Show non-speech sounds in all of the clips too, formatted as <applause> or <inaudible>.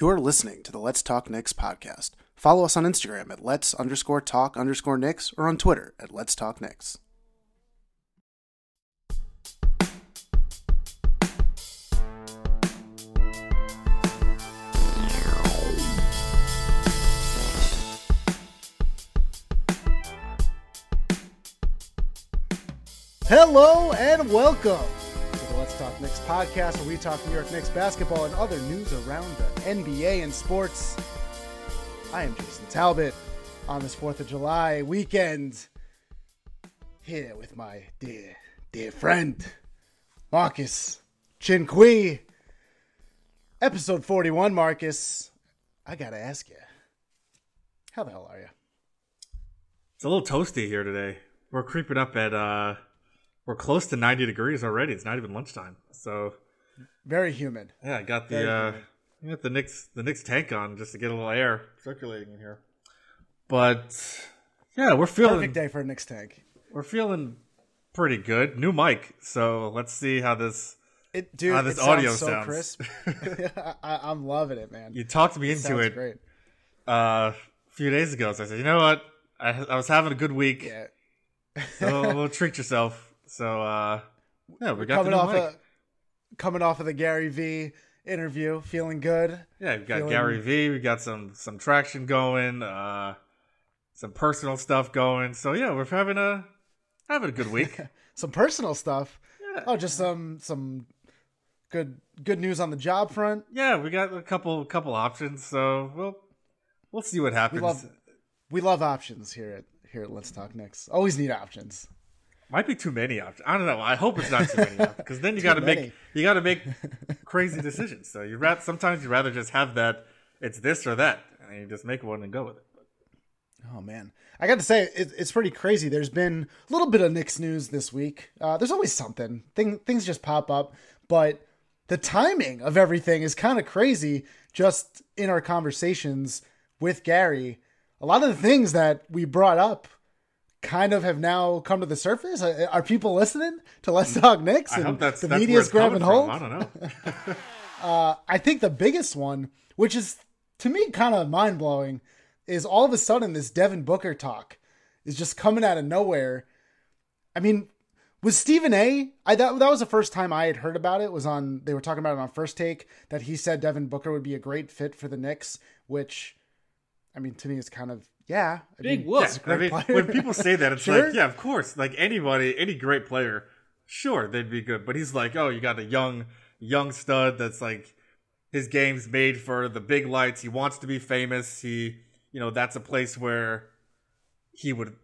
You're listening to the Let's Talk Knicks podcast. Follow us on Instagram at Let's underscore talk underscore Knicks or on Twitter at Let's Talk Knicks. Hello and welcome Talk Knicks podcast, where we talk New York Knicks basketball and other news around the NBA and sports. I am Jason Talbot on this 4th of July weekend here with my dear, dear friend, Marcus Chinqui. Episode 41, Marcus. I gotta ask you, how the hell are you? It's a little toasty here today. We're creeping up at uh we're close to 90 degrees already. It's not even lunchtime. So Very humid. yeah, I got the uh. I got the Knicks the Knicks tank on just to get a little air circulating in here. But yeah, we're feeling Perfect day for a Knicks tank. we're feeling pretty good. New mic, so let's see how this It, dude, How this it sounds audio so sounds. crisp. <laughs> <laughs> I, I'm loving it, man. you talked me into it great. uh, a few days ago. So I said, you know what? I, I was having a good week, Yeah. so <laughs> we'll treat yourself. So uh, yeah, we got coming off of coming off of the Gary V interview, feeling good. Yeah, we've got Feeling- Gary V. We got some some traction going, uh, some personal stuff going. So yeah, we're having a having a good week. <laughs> Some personal stuff. Yeah. Oh, just some some good good news on the job front. yeah, we got a couple couple options. So we'll we'll see what happens. We love- We love options here at here at Let's Talk Knicks. Always need options. Might be too many options. I don't know. I hope it's not too many options because then you <laughs> got to make you got to make <laughs> crazy decisions. So you rather sometimes you rather just have that. It's this or that, and you just make one and go with it. Oh man, I got to say it, it's pretty crazy. There's been a little bit of Knicks news this week. Uh, there's always something. Thing, things just pop up, but the timing of everything is kind of crazy. Just in our conversations with Gary, a lot of the things that we brought up kind of have now come to the surface. Are, people listening to Let's Talk Knicks? I And hope that's the that's media's grabbing hold. I don't know. <laughs> <laughs> Uh, I think the biggest one, which is to me kind of mind blowing, is all of a sudden this Devin Booker talk is just coming out of nowhere. I mean, was Stephen A. I that that was the first time I had heard about it. Was on they were talking about it on First Take that he said Devin Booker would be a great fit for the Knicks, which, I mean, to me is kind of yeah, I Big mean, whoop. he's a I great mean, when people say that, it's <laughs> Sure. like, yeah, of course. Like anybody, any great player, sure, they'd be good. But he's like, oh, you got a young, young stud that's like, his game's made for the big lights. He wants to be famous. He, you know, that's a place where he would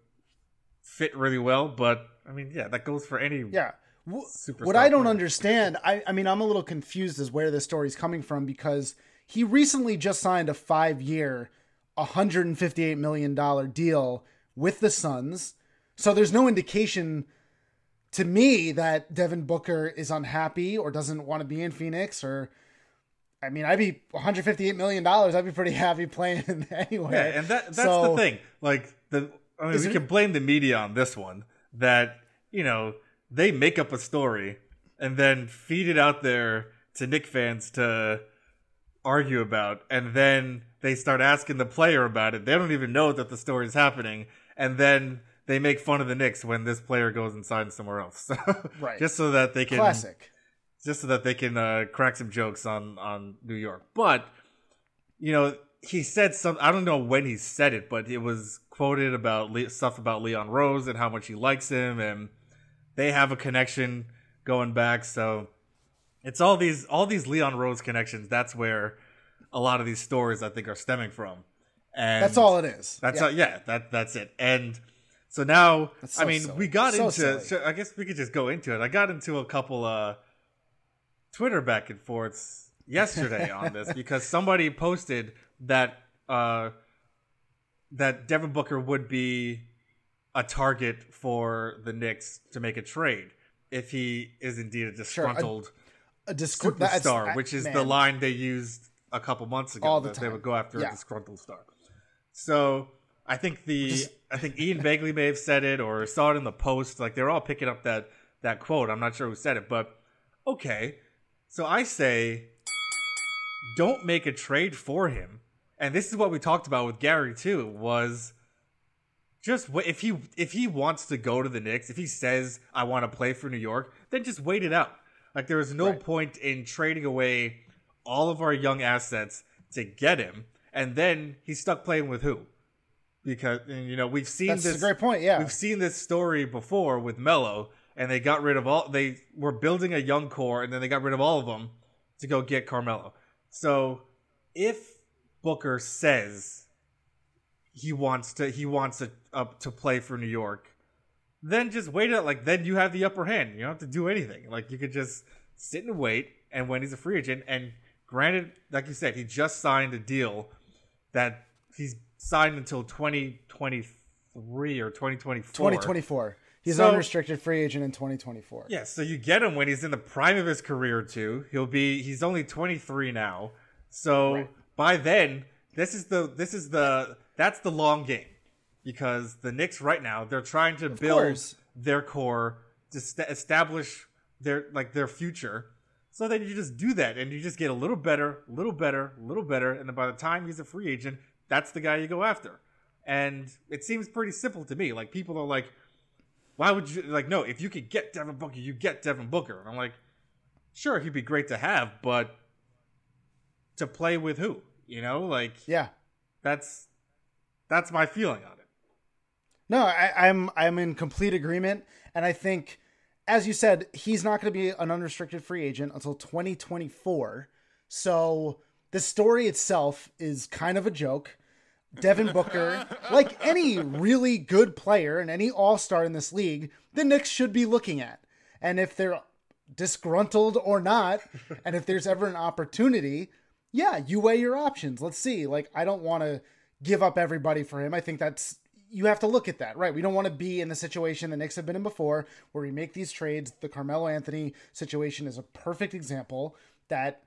fit really well. But I mean, yeah, that goes for any. Yeah. Wh- Superstar What I don't player. understand, I, I mean, I'm a little confused as where this story's coming from because he recently just signed a five year, $158 million deal with the Suns. So there's no indication to me that Devin Booker is unhappy or doesn't want to be in Phoenix or. I mean, I'd be 158 million dollars. I'd be pretty happy <laughs> playing anyway. Yeah, and that that's So- the thing. Like the I mean, we it- can blame the media on this one that you know they make up a story and then feed it out there to Knick fans to argue about, and then they start asking the player about it. They don't even know that the story is happening, and then they make fun of the Knicks when this player goes and signs somewhere else. <laughs> Right. Just so that they can Classic. just so that they can uh, crack some jokes on on New York. But you know, he said some. I don't know when he said it, but it was quoted about Le- stuff about Leon Rose and how much he likes him, and they have a connection going back. So it's all these all these Leon Rose connections. That's where a lot of these stories I think are stemming from. And That's all it is. that's Yeah. all, yeah, that that's it. And so now, That's I mean, silly. we got So into. So I guess we could just go into it. I got into a couple uh Twitter back and forths yesterday <laughs> on this because somebody posted that uh that Devin Booker would be a target for the Knicks to make a trade if he is indeed a disgruntled a discre- that's- superstar, I- which is the line they used a couple months ago All the that they would go after Yeah. a disgruntled star. So I think the Just- I think Ian Begley may have said it or saw it in the post. Like they're all picking up that that quote. I'm not sure who said it, but okay. So I say don't make a trade for him, and this is what we talked about with Gary too, was just wait if he if he wants to go to the Knicks, if he says I want to play for New York, then just wait it out. Like there is no Right. point in trading away all of our young assets to get him, and then he's stuck playing with who? Because and, you know we've seen That's this great point. Yeah. We've seen this story before with Melo, and they got rid of all. They were building a young core, and then they got rid of all of them to go get Carmelo. So, if Booker says he wants to, he wants to up to play for New York, then just wait it. Like then you have the upper hand. You don't have to do anything. Like you could just sit and wait. And when he's a free agent, and granted, like you said, he just signed a deal that he's signed until 2023 or 2024. 2024. He's So- an unrestricted free agent in 2024. Yeah, so you get him when he's in the prime of his career too. He'll be he's only 23 now. So Right. by then, this is the this is the that's the long game. Because the Knicks right now, they're trying to build course. their core to st- establish their like their future. So then you just do that and you just get a little better, a little better, a little better, and then by the time he's a free agent, that's the guy you go after. And it seems pretty simple to me. Like people are like, why would you like no, if you could get Devin Booker, you get Devin Booker. And I'm like, sure, he'd be great to have, but to play with who? You know, like Yeah. that's that's my feeling on it. No, I, I'm I'm in complete agreement, and I think, as you said, he's not going to be an unrestricted free agent until 2024. So the story itself is kind of a joke. Devin Booker, <laughs> like any really good player and any all star in this league, the Knicks should be looking at. And if they're disgruntled or not, and if there's ever an opportunity, yeah, you weigh your options. Let's see. Like, I don't want to give up everybody for him. I think that's you have to look at that, right? We don't want to be in the situation the Knicks have been in before, where we make these trades. The Carmelo Anthony situation is a perfect example that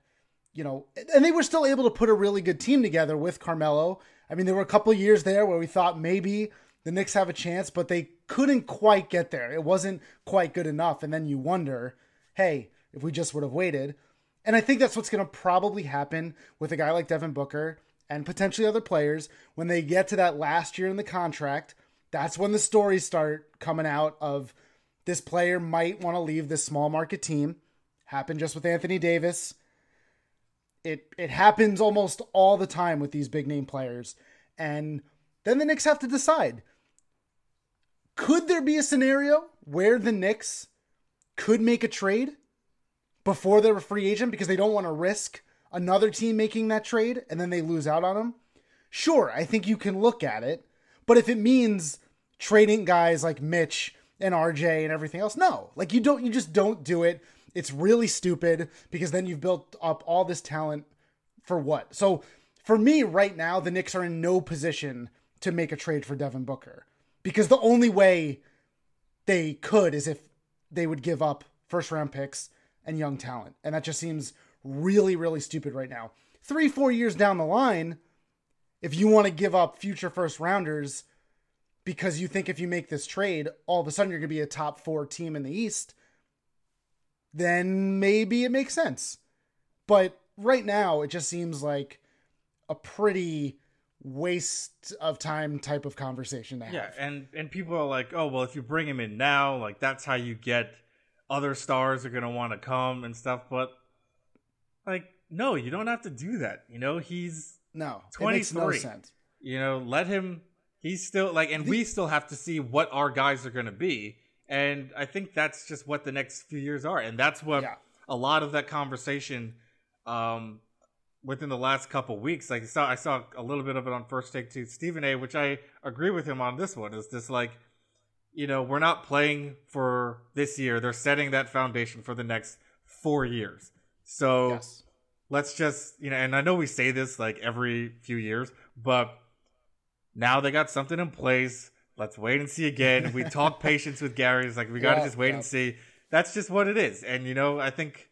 you know, and they were still able to put a really good team together with Carmelo. I mean, there were a couple years there where we thought maybe the Knicks have a chance, but they couldn't quite get there. It wasn't quite good enough. And then you wonder, hey, if we just would have waited. And I think that's what's going to probably happen with a guy like Devin Booker and potentially other players when they get to that last year in the contract. That's when the stories start coming out of this player might want to leave this small market team. Happened just with Anthony Davis it it happens almost all the time with these big name players and then the Knicks have to decide could there be a scenario where the Knicks could make a trade before they're a free agent because they don't want to risk another team making that trade and then they lose out on them sure I think you can look at it but if it means trading guys like Mitch and RJ and everything else no like you don't you just don't do it it's really stupid because then you've built up all this talent for what? So for me right now, the Knicks are in no position to make a trade for Devin Booker because the only way they could is if they would give up first round picks and young talent. And that just seems really, really stupid right now. Three, four years down the line, if you want to give up future first rounders because you think if you make this trade, all of a sudden you're going to be a top four team in the East, then maybe it makes sense. But right now, it just seems like a pretty waste of time type of conversation to have. Yeah, and and people are like, oh well, if you bring him in now, like that's how you get other stars are gonna want to come and stuff. But like, no, you don't have to do that. You know, he's no, it makes no 23. sense. you know, let him. He's still like, and we still have to see what our guys are gonna be. And I think that's just what the next few years are, and that's what Yeah. a lot of that conversation um, within the last couple weeks. Like I saw, I saw a little bit of it on First Take to Stephen A, which I agree with him on this one. Is this like, you know, we're not playing for this year; they're setting that foundation for the next four years. So Yes. let's just, you know, and I know we say this like every few years, but now they got something in place. Let's wait and see again. We <laughs> talk patience with Gary. It's like we got to Yeah, just wait yeah. and see. That's just what it is, and you know, I think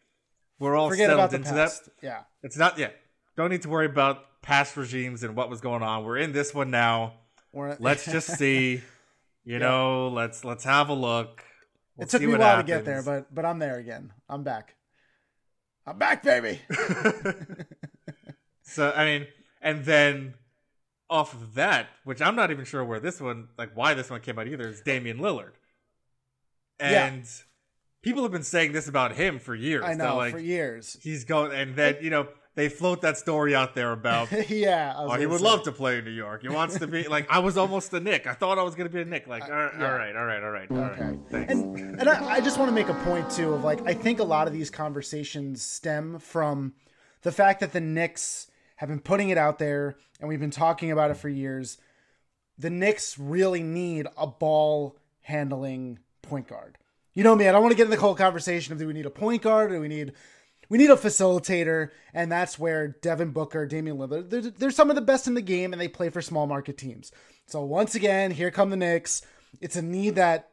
we're all Forget settled into past. that. Yeah. It's not yet. Don't need to worry about past regimes and what was going on. We're in this one now. We're- Let's just <laughs> see. You know, let's let's have a look. We'll it took me a while to get there, but but I'm there again. I'm back. I'm back, baby. <laughs> so I mean, and then off of that, which I'm not even sure where this one, like why this one came out either, is Damian Lillard. And yeah. people have been saying this about him for years. I know, like, for years. He's going, and then, you know, they float that story out there about <laughs> yeah oh, he would say. love to play in new york he wants to be like i was almost a Knick i thought i was going to be a Knick like uh, all right, yeah. all right all right all right all okay. right Thanks. and, and I, I just want to make a point too of like i think a lot of these conversations stem from the fact that the Knicks have been putting it out there and we've been talking about it for years the Knicks really need a ball handling point guard you know me i don't want to get in the whole conversation of do we need a point guard or do we need we need a facilitator, and that's where Devin Booker, Damian Lillard, they're, they're some of the best in the game, and they play for small market teams. So once again, here come the Knicks. It's a need that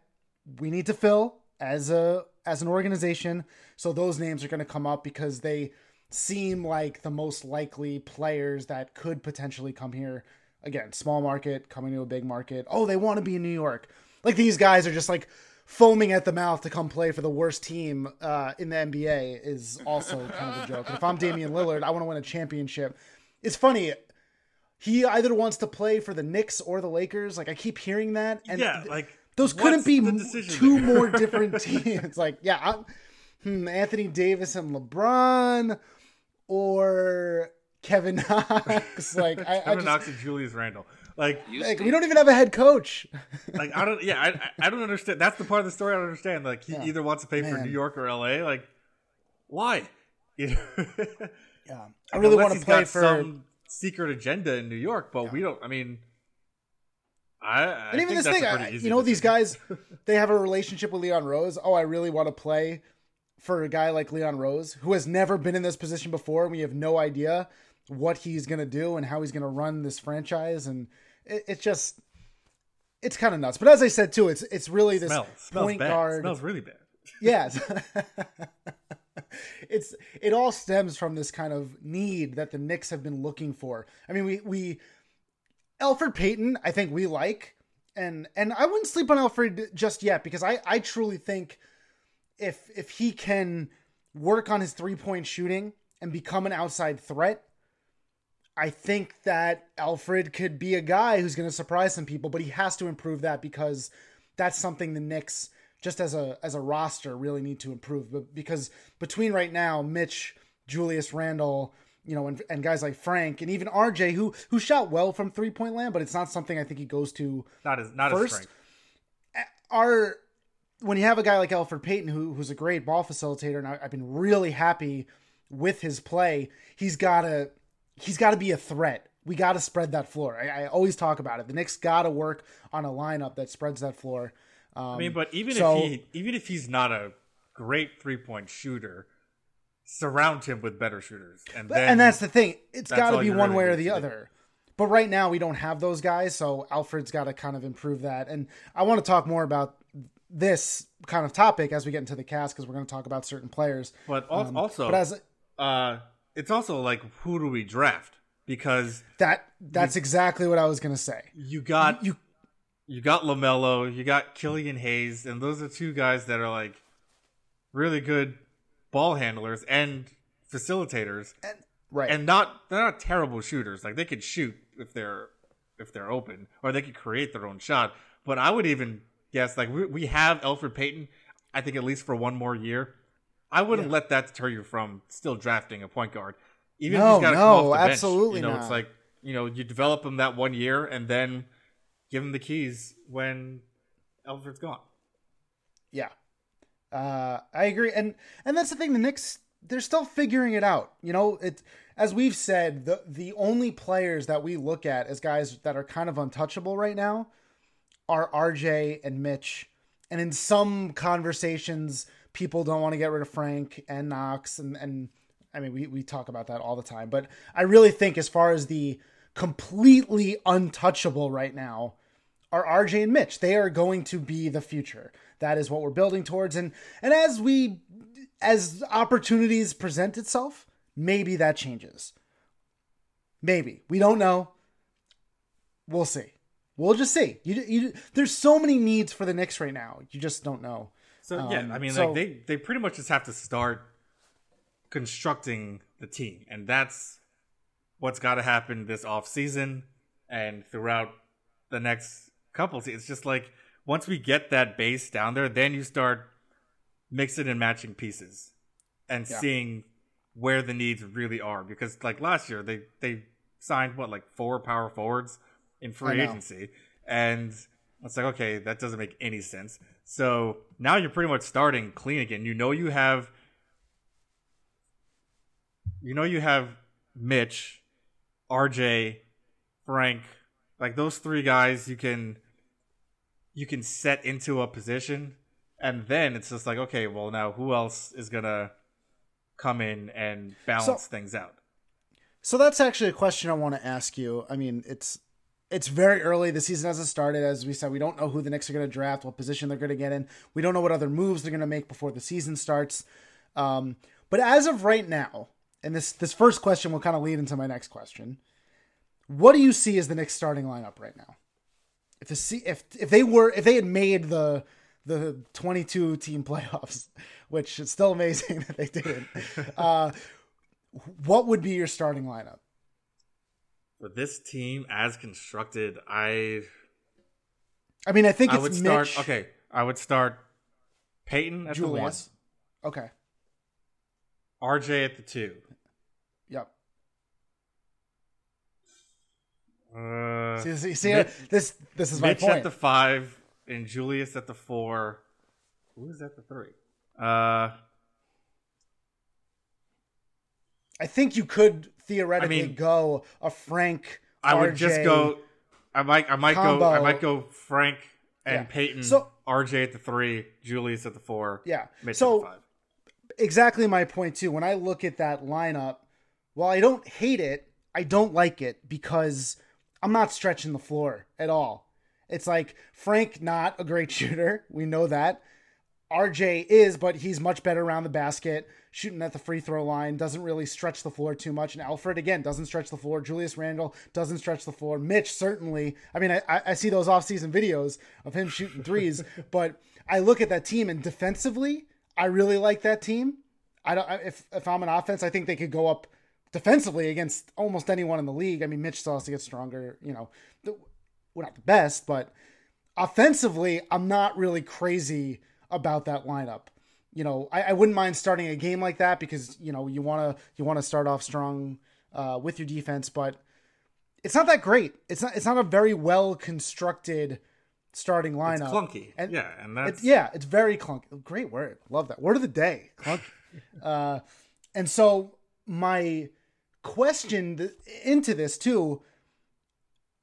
we need to fill as a as an organization. So those names are going to come up because they seem like the most likely players that could potentially come here. Again, small market coming to a big market. Oh, they want to be in New York. Like these guys are just like foaming at the mouth to come play for the worst team uh, in the NBA is also kind of a joke. And if I'm Damian Lillard, I want to win a championship. It's funny. He either wants to play for the Knicks or the Lakers. Like I keep hearing that, and yeah, like those couldn't be two there? more <laughs> different teams. like yeah, hmm, Anthony Davis and LeBron, or Kevin <laughs> Knox. Like I, Kevin I just, Knox and Julius Randle. Like, like we don't even have a head coach. <laughs> like I don't, yeah, I, I don't understand. That's the part of the story I don't understand. Like he yeah. either wants to pay Man. for New York or L.A. Like, why? You <laughs> know? yeah, I really want to play for some secret agenda in New York, but yeah. we don't. I mean. I, I and even this thing, I, you know, these guys, they have a relationship with Leon Rose. Oh, I really want to play for a guy like Leon Rose, who has never been in this position before, and we have no idea what he's going to do and how he's going to run this franchise. And it, it's just it's kind of nuts. But as I said too, it's it's really this Smell, point bad. guard. It smells really bad. <laughs> Yes. it's it all stems from this kind of need that the Knicks have been looking for. I mean, we we Alfred Payton, I think we like, and and I wouldn't sleep on Alfred just yet because I I truly think if if he can work on his three point shooting and become an outside threat, I think that Alfred could be a guy who's going to surprise some people, but he has to improve that because that's something the Knicks just as a as a roster really need to improve. But because between right now, Mitch, Julius Randle, you know, and, and guys like Frank and even RJ, who who shot well from three point land, but it's not something I think he goes to not as not first. as Frank. Are when you have a guy like Alfred Payton, who who's a great ball facilitator, and I, I've been really happy with his play, he's got to he's got to be a threat. We got to spread that floor. I, I, always talk about it. The Knicks got to work on a lineup that spreads that floor. Um, I mean, but even so, if he even if he's not a great three point shooter, surround him with better shooters, and then and that's the thing. It's got to be one really way or the other. But right now we don't have those guys, so Alfred's got to kind of improve that. And I want to talk more about this kind of topic as we get into the cast because we're going to talk about certain players. But um, also, but as uh, it's also like who do we draft? Because that that's you, exactly what I was gonna say. You got you you got LaMelo, you got Killian Hayes, and those are two guys that are like really good ball handlers and facilitators. And, right. And not they're not terrible shooters. Like they could shoot if they're if they're open, or they could create their own shot. But I would even guess like we, we have Elfrid Payton, I think at least for one more year. I wouldn't yeah. let that deter you from still drafting a point guard. Even no, if he's got to no, come off the absolutely bench. You know, not. it's like you know, you develop him that one year and then give him the keys when Elfrid's gone. Yeah, uh, I agree, and and that's the thing. The Knicks they're still figuring it out. You know, it as we've said, the the only players that we look at as guys that are kind of untouchable right now are RJ and Mitch, and in some conversations people don't want to get rid of Frank and Knox and and I mean we we talk about that all the time, but I really think as far as the completely untouchable right now are RJ and Mitch. They are going to be the future. That is what we're building towards and and as we as opportunities present itself, maybe that changes. Maybe. We don't know. We'll see. We'll just see. You, you, there's so many needs for the Knicks right now. You just don't know. So um, yeah, I mean, so, like they they pretty much just have to start constructing the team, and that's what's got to happen this off season and throughout the next couple seasons. It's just like once we get that base down there, then you start mixing and matching pieces and Yeah. seeing where the needs really are. Because like last year, they they signed what like four power forwards in free agency, and it's like okay, that doesn't make any sense. So now you're pretty much starting clean again. You know you have, you know you have Mitch, RJ, Frank, like those three guys. You can you can set into a position, and then it's just like okay, well now who else is gonna come in and balance things out? So that's actually a question I want to ask you. I mean, it's it's very early. The season hasn't started. As we said, we don't know who the Knicks are going to draft, what position they're going to get in. We don't know what other moves they're going to make before the season starts. Um, but as of right now, and this this first question will kind of lead into my next question. What do you see as the Knicks starting lineup right now? If the if if they were if they had made the the 22 team <laughs> playoffs, which is still amazing <laughs> that they didn't. Uh, what would be your starting lineup? For this team as constructed, I I mean, I think I it's would start. Mitch, Okay, I would start Payton at Julius. Okay. the one, Okay. RJ at the two. Yep. Uh, See, see, see Mitch- this this is Mitch my point. at the five and Julius at the four. Who is at the three? Uh, I think you could theoretically I mean, go a Frank. I would just go. I might. I might go. I might go Frank and Yeah. Payton. So- RJ at the three, Julius at the four. Yeah. Mitch so at the five. exactly my point too. When I look at that lineup, while I don't hate it, I don't like it because I'm not stretching the floor at all. It's like Frank not a great <laughs> shooter. We know that. RJ is, but he's much better around the basket, shooting at the free throw line, doesn't really stretch the floor too much. And Alfred, again, doesn't stretch the floor. Julius Randle doesn't stretch the floor. Mitch, certainly. I mean, I, I see those offseason videos of him shooting threes, <laughs> but I look at that team and defensively, I really like that team. I don't, if, if I'm an offense, I think they could go up defensively against almost anyone in the league. I mean, Mitch still has to get stronger. You know, the, we're not the best, but offensively, I'm not really crazy about that lineup. You know, I, I wouldn't mind starting a game like that because you know you want to you want to start off strong uh, with your defense, but it's not that great. It's not it's not a very well constructed starting lineup. It's clunky. And yeah, and that's It's, yeah, it's very clunky. Great word. Love that. Word of the day. Clunky. <laughs> uh, and so my question th- into this too.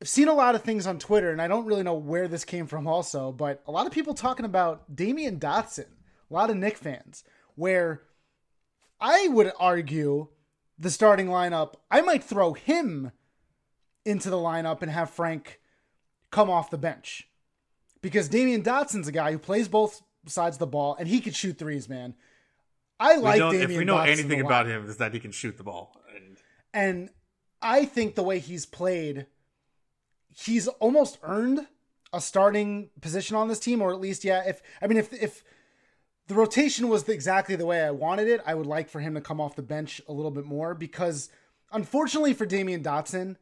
I've seen a lot of things on Twitter, and I don't really know where this came from. Also, but a lot of people talking about Damyean Dotson. A lot of Knick fans, where I would argue the starting lineup. I might throw him into the lineup and have Frank come off the bench because Damyean Dotson's a guy who plays both sides of the ball and he could shoot threes, man. I like Damyean if we know Dotson anything about him is that he can shoot the ball. And and I think the way he's played, he's almost earned a starting position on this team, or at least, yeah. If I mean, if if the rotation was exactly the way I wanted it, I would like for him to come off the bench a little bit more because, unfortunately for Damyean Dotson,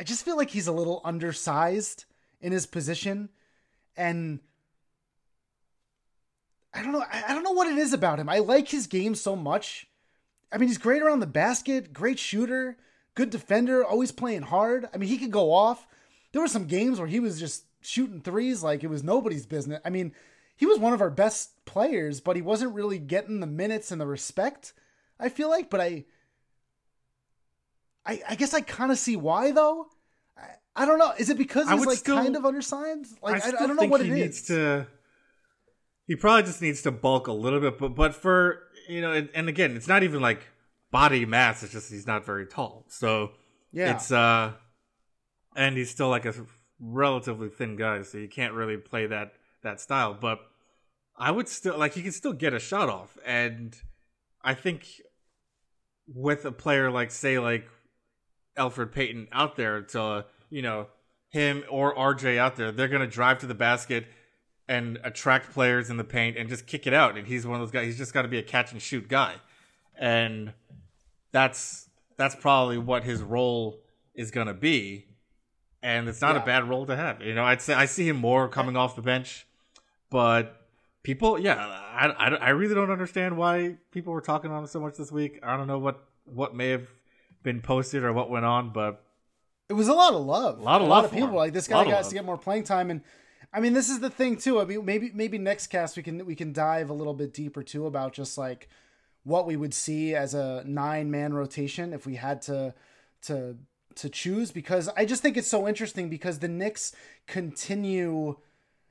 I just feel like he's a little undersized in his position, and I don't know. I I don't know what it is about him. I like his game so much. I mean, he's great around the basket, great shooter, good defender, always playing hard. I mean, he could go off. There were some games where he was just shooting threes like it was nobody's business. I mean, he was one of our best players, but he wasn't really getting the minutes and the respect. I feel like, but I, I, I guess I kind of see why though. I, I don't know. Is it because he's like still- kind of undersized? Like I, I, still don't know what he it is. needs to. He probably just needs to bulk a little bit, but but for you know, and, and again, it's not even like body mass. It's just he's not very tall, so yeah, it's uh, and he's still like a relatively thin guy, so you can't really play that that style. But I would still like he can still get a shot off, and I think with a player like say like Alfred Payton out there to you know him or RJ out there, they're gonna drive to the basket and attract players in the paint and just kick it out. And he's one of those guys. He's just got to be a catch and shoot guy, and that's that's probably what his role is going to be. And it's not Yeah. a bad role to have. You know, I'd say I see him more coming off the bench, but people, yeah, I, I, I really don't understand why people were talking on him so much this week. I don't know what, what may have been posted or what went on, but It was a lot of love. A lot of a love lot of people him. like this guy got to get more playing time, and I mean this is the thing too. I mean maybe maybe next cast we can we can dive a little bit deeper too about just like what we would see as a nine man rotation if we had to to to choose because I just think it's so interesting because the Knicks continue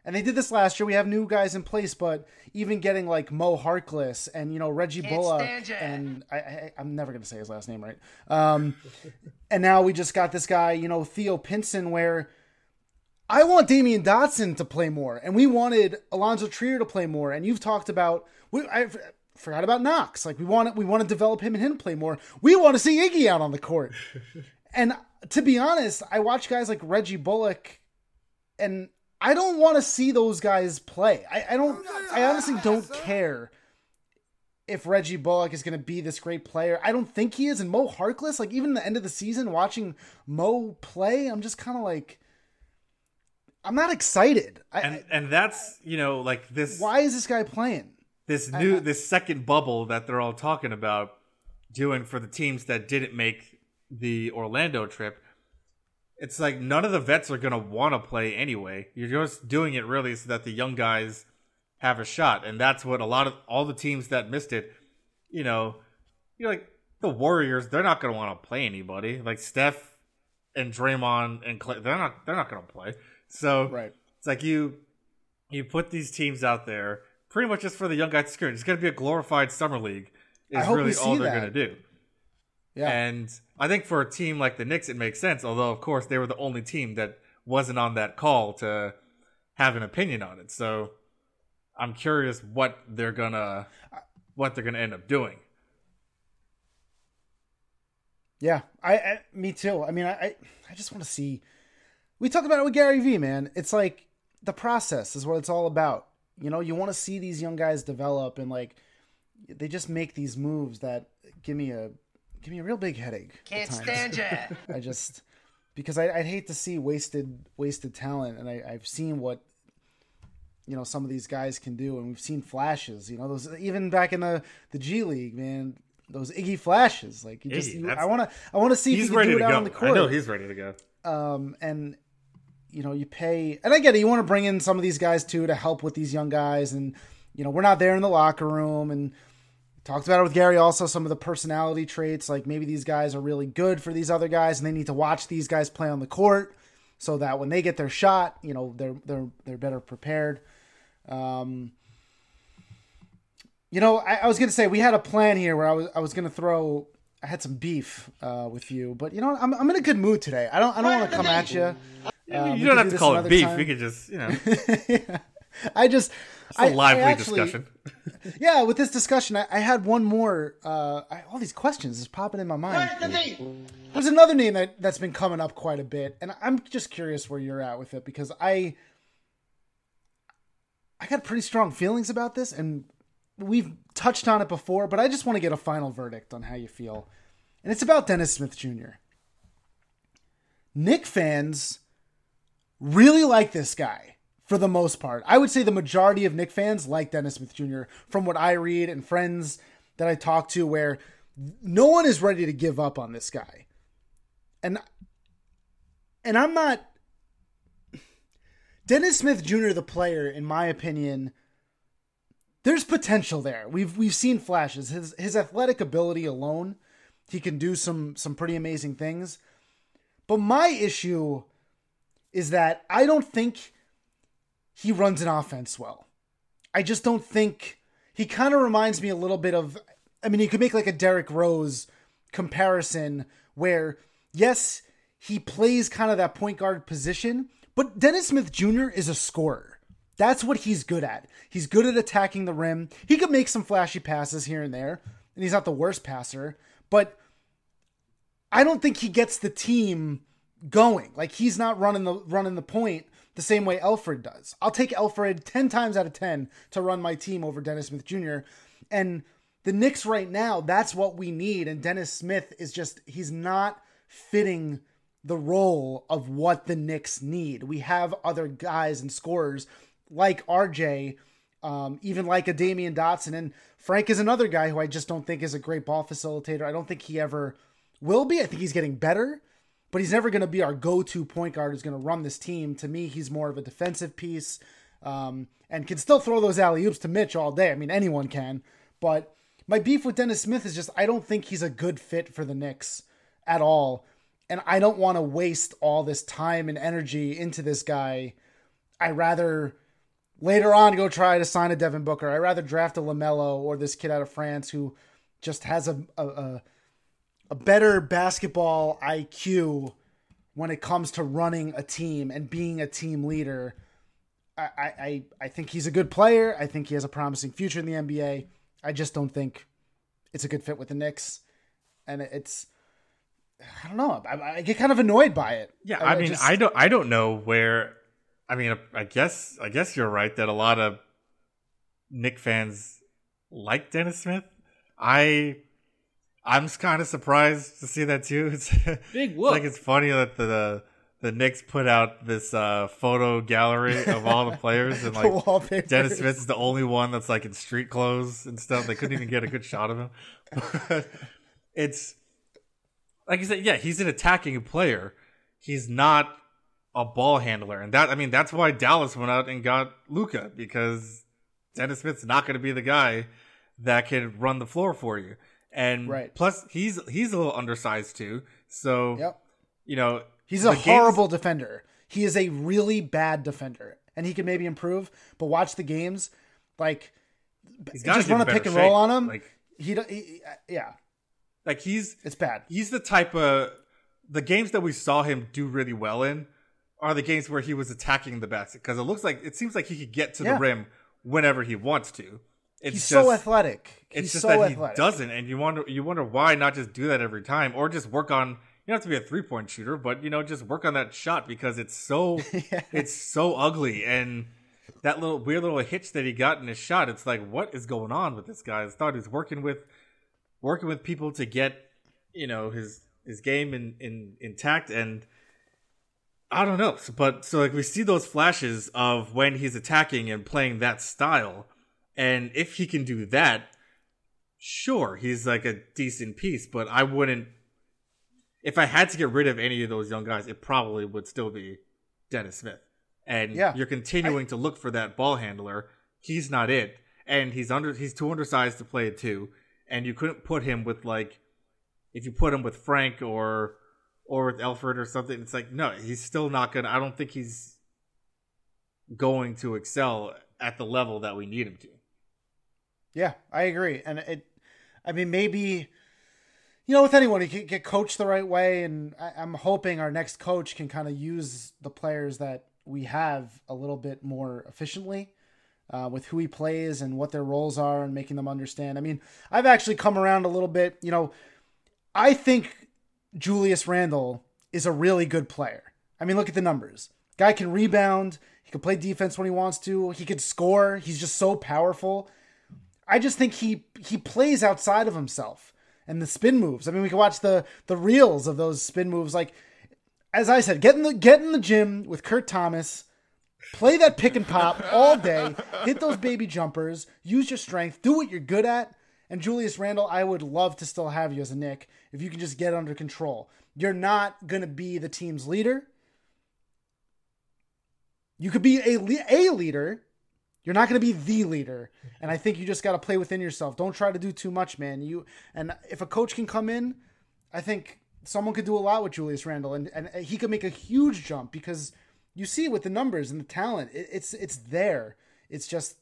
and they did this last year. We have new guys in place, but even getting like Mo Harkless and you know Reggie Bullock and I, I I'm never gonna say his last name right. Um, <laughs> and now we just got this guy, you know Theo Pinson, where I want Damyean Dotson to play more, and we wanted Allonzo Trier to play more. And you've talked about we, I f- forgot about Knox. Like we want we want to develop him and him to play more. We want to see Iggy out on the court. And to be honest, I watch guys like Reggie Bullock, and I don't want to see those guys play. I, I don't. I honestly don't care if Reggie Bullock is going to be this great player. I don't think he is. And Mo Harkless, like even the end of the season, watching Mo play, I'm just kind of like, I'm not excited. I, and and that's you know like this why is this guy playing? this new this second bubble that they're all talking about doing for the teams that didn't make the Orlando trip. It's like none of the vets are gonna want to play anyway. You're just doing it really so that the young guys have a shot, and that's what a lot of all the teams that missed it. You know, you're like the Warriors. They're not gonna want to play anybody. Like Steph and Draymond and Clay, they're not they're not gonna play. So Right. it's like you you put these teams out there pretty much just for the young guys to. It's gonna be a glorified summer league. I Is hope really all see they're gonna do. Yeah. And I think for a team like the Knicks, it makes sense. Although, of course, they were the only team that wasn't on that call to have an opinion on it. So I'm curious what they're gonna what they're gonna end up doing. Yeah, I, I me too. I mean, I, I, just want to see. We talked about it with Gary Vee, man. It's like the process is what it's all about. You know, you want to see these young guys develop, and like they just make these moves that give me a give me a real big headache. Can't stand ya. <laughs> I just because I, I'd hate to see wasted wasted talent, and I, I've seen what you know some of these guys can do, and we've seen flashes. You know, those even back in the the G League, man. Those Iggy flashes, like you just, Iggy, you, I want to, I want to see if He's you can ready do to it out go. on the I court. know he's ready to go. um, and you know, you pay, and I get it. You want to bring in some of these guys too to help with these young guys, and you know, we're not there in the locker room, and talked about it with Gary. Also, some of the personality traits, like maybe these guys are really good for these other guys, and they need to watch these guys play on the court so that when they get their shot, you know, they're they're they're better prepared. Um, you know, I, I was gonna say we had a plan here where I was I was gonna throw. I had some beef uh, with you, but you know. I'm I'm in a good mood today. I don't I don't want to come at you. Um, you don't have to call it beef. time. We could just, you know, <laughs> I just it's a I- I lively actually- discussion. <laughs> Yeah, with this discussion, I, I had one more. Uh, I, all these questions is popping in my mind. There's another name that that's been coming up quite a bit, and I'm just curious where you're at with it because I I got pretty strong feelings about this, and we've touched on it before, but I just want to get a final verdict on how you feel, and it's about Dennis Smith Jr. Knick fans really like this guy for the most part. I would say the majority of Knick fans like Dennis Smith Jr. from what I read and friends that I talk to where no one is ready to give up on this guy. And and I'm not Dennis Smith Jr. the player in my opinion there's potential there. We've we've seen flashes. His his athletic ability alone, he can do some some pretty amazing things. But my issue is that I don't think he runs an offense well. I just don't think he kind of reminds me a little bit of I mean, you could make like a Derrick Rose comparison where yes, he plays kind of that point guard position, but Dennis Smith Jr. is a scorer. That's what he's good at. He's good at attacking the rim. He could make some flashy passes here and there, and he's not the worst passer, but I don't think he gets the team going. Like he's not running the running the point the same way Alfred does. I'll take Alfred 10 times out of 10 to run my team over Dennis Smith Jr. And the Knicks right now, that's what we need. And Dennis Smith is just, he's not fitting the role of what the Knicks need. We have other guys and scorers like RJ, um, even like a Damyean Dotson. And Frank is another guy who I just don't think is a great ball facilitator. I don't think he ever will be. I think he's getting better, but he's never going to be our go to point guard who's going to run this team. To me, he's more of a defensive piece um, and can still throw those alley oops to Mitch all day. I mean, anyone can. But my beef with Dennis Smith is just I don't think he's a good fit for the Knicks at all. And I don't want to waste all this time and energy into this guy. I rather later on go try to sign a Devin Booker. I rather draft a LaMelo or this kid out of France who just has a a, a, a better basketball IQ when it comes to running a team and being a team leader. I, I, I think he's a good player. I think he has a promising future in the NBA. I just don't think it's a good fit with the Knicks. And it's, I don't know. I, I get kind of annoyed by it. Yeah, I, I mean, just, I don't, I don't know where. I mean, I guess, I guess you're right that a lot of Knick fans like Dennis Smith. I, I'm kind of surprised to see that too. <laughs> It's big whoop. like it's funny that the the Knicks put out this uh, photo gallery of all the players, and <laughs> like Dennis Smith is the only one that's like in street clothes and stuff. They couldn't even get a good shot of him. <laughs> But it's like you said, yeah, he's an attacking player. He's not a ball handler, and that I mean that's why Dallas went out and got Luka because Dennis Smith's not going to be the guy that can run the floor for you. And right. plus, he's he's a little undersized too. So yep. you know He's a horrible games... defender. He is a really bad defender, and he can maybe improve. But watch the games, like just run a pick and roll on him. Like he, he, uh, yeah, like he's it's bad. He's the type of the games that we saw him do really well in are the games where he was attacking the basket because it looks like it seems like he could get to yeah. the rim whenever he wants to. It's he's just, so athletic. He's it's just so that athletic. he doesn't, and you wonder you wonder why not just do that every time, or just work on you don't have to be a three point shooter, but you know, just work on that shot because it's so <laughs> yeah. it's so ugly and that little weird little hitch that he got in his shot. It's like, what is going on with this guy? I thought he was working with working with people to get you know his his game in, in intact and I don't know. But so like we see those flashes of when he's attacking and playing that style, and if he can do that, sure, he's like a decent piece. But I wouldn't if I had to get rid of any of those young guys, it probably would still be Dennis Smith. And yeah, you're continuing I, to look for that ball handler. He's not it, and he's under he's too undersized to play it too. And you couldn't put him with like if you put him with Frank or or with Elfrid or something. It's like no, he's still not gonna. I don't think he's going to excel at the level that we need him to. Yeah, I agree, and it. I mean, maybe you know, with anyone, you get coached the right way, and I, am hoping our next coach can kind of use the players that we have a little bit more efficiently. Uh, with who he plays and what their roles are and making them understand. I mean, I've actually come around a little bit. You know, I think Julius Randle is a really good player. I mean, look at the numbers. Guy can rebound. He can play defense when he wants to. He could score. He's just so powerful. I just think he he plays outside of himself and the spin moves. I mean, we can watch the the reels of those spin moves. Like as I said, get in the get in the gym with Kurt Thomas, play that pick and pop all day, hit those baby jumpers, use your strength, do what you're good at. And Julius Randle, I would love to still have you as a Knick if you can just get under control. You're not going to be the team's leader. You could be a, a leader, you're not going to be the leader, and I think you just got to play within yourself. Don't try to do too much, man. You and if a coach can come in, I think someone could do a lot with Julius Randle, and and he could make a huge jump because you see with the numbers and the talent, it, it's it's there. It's just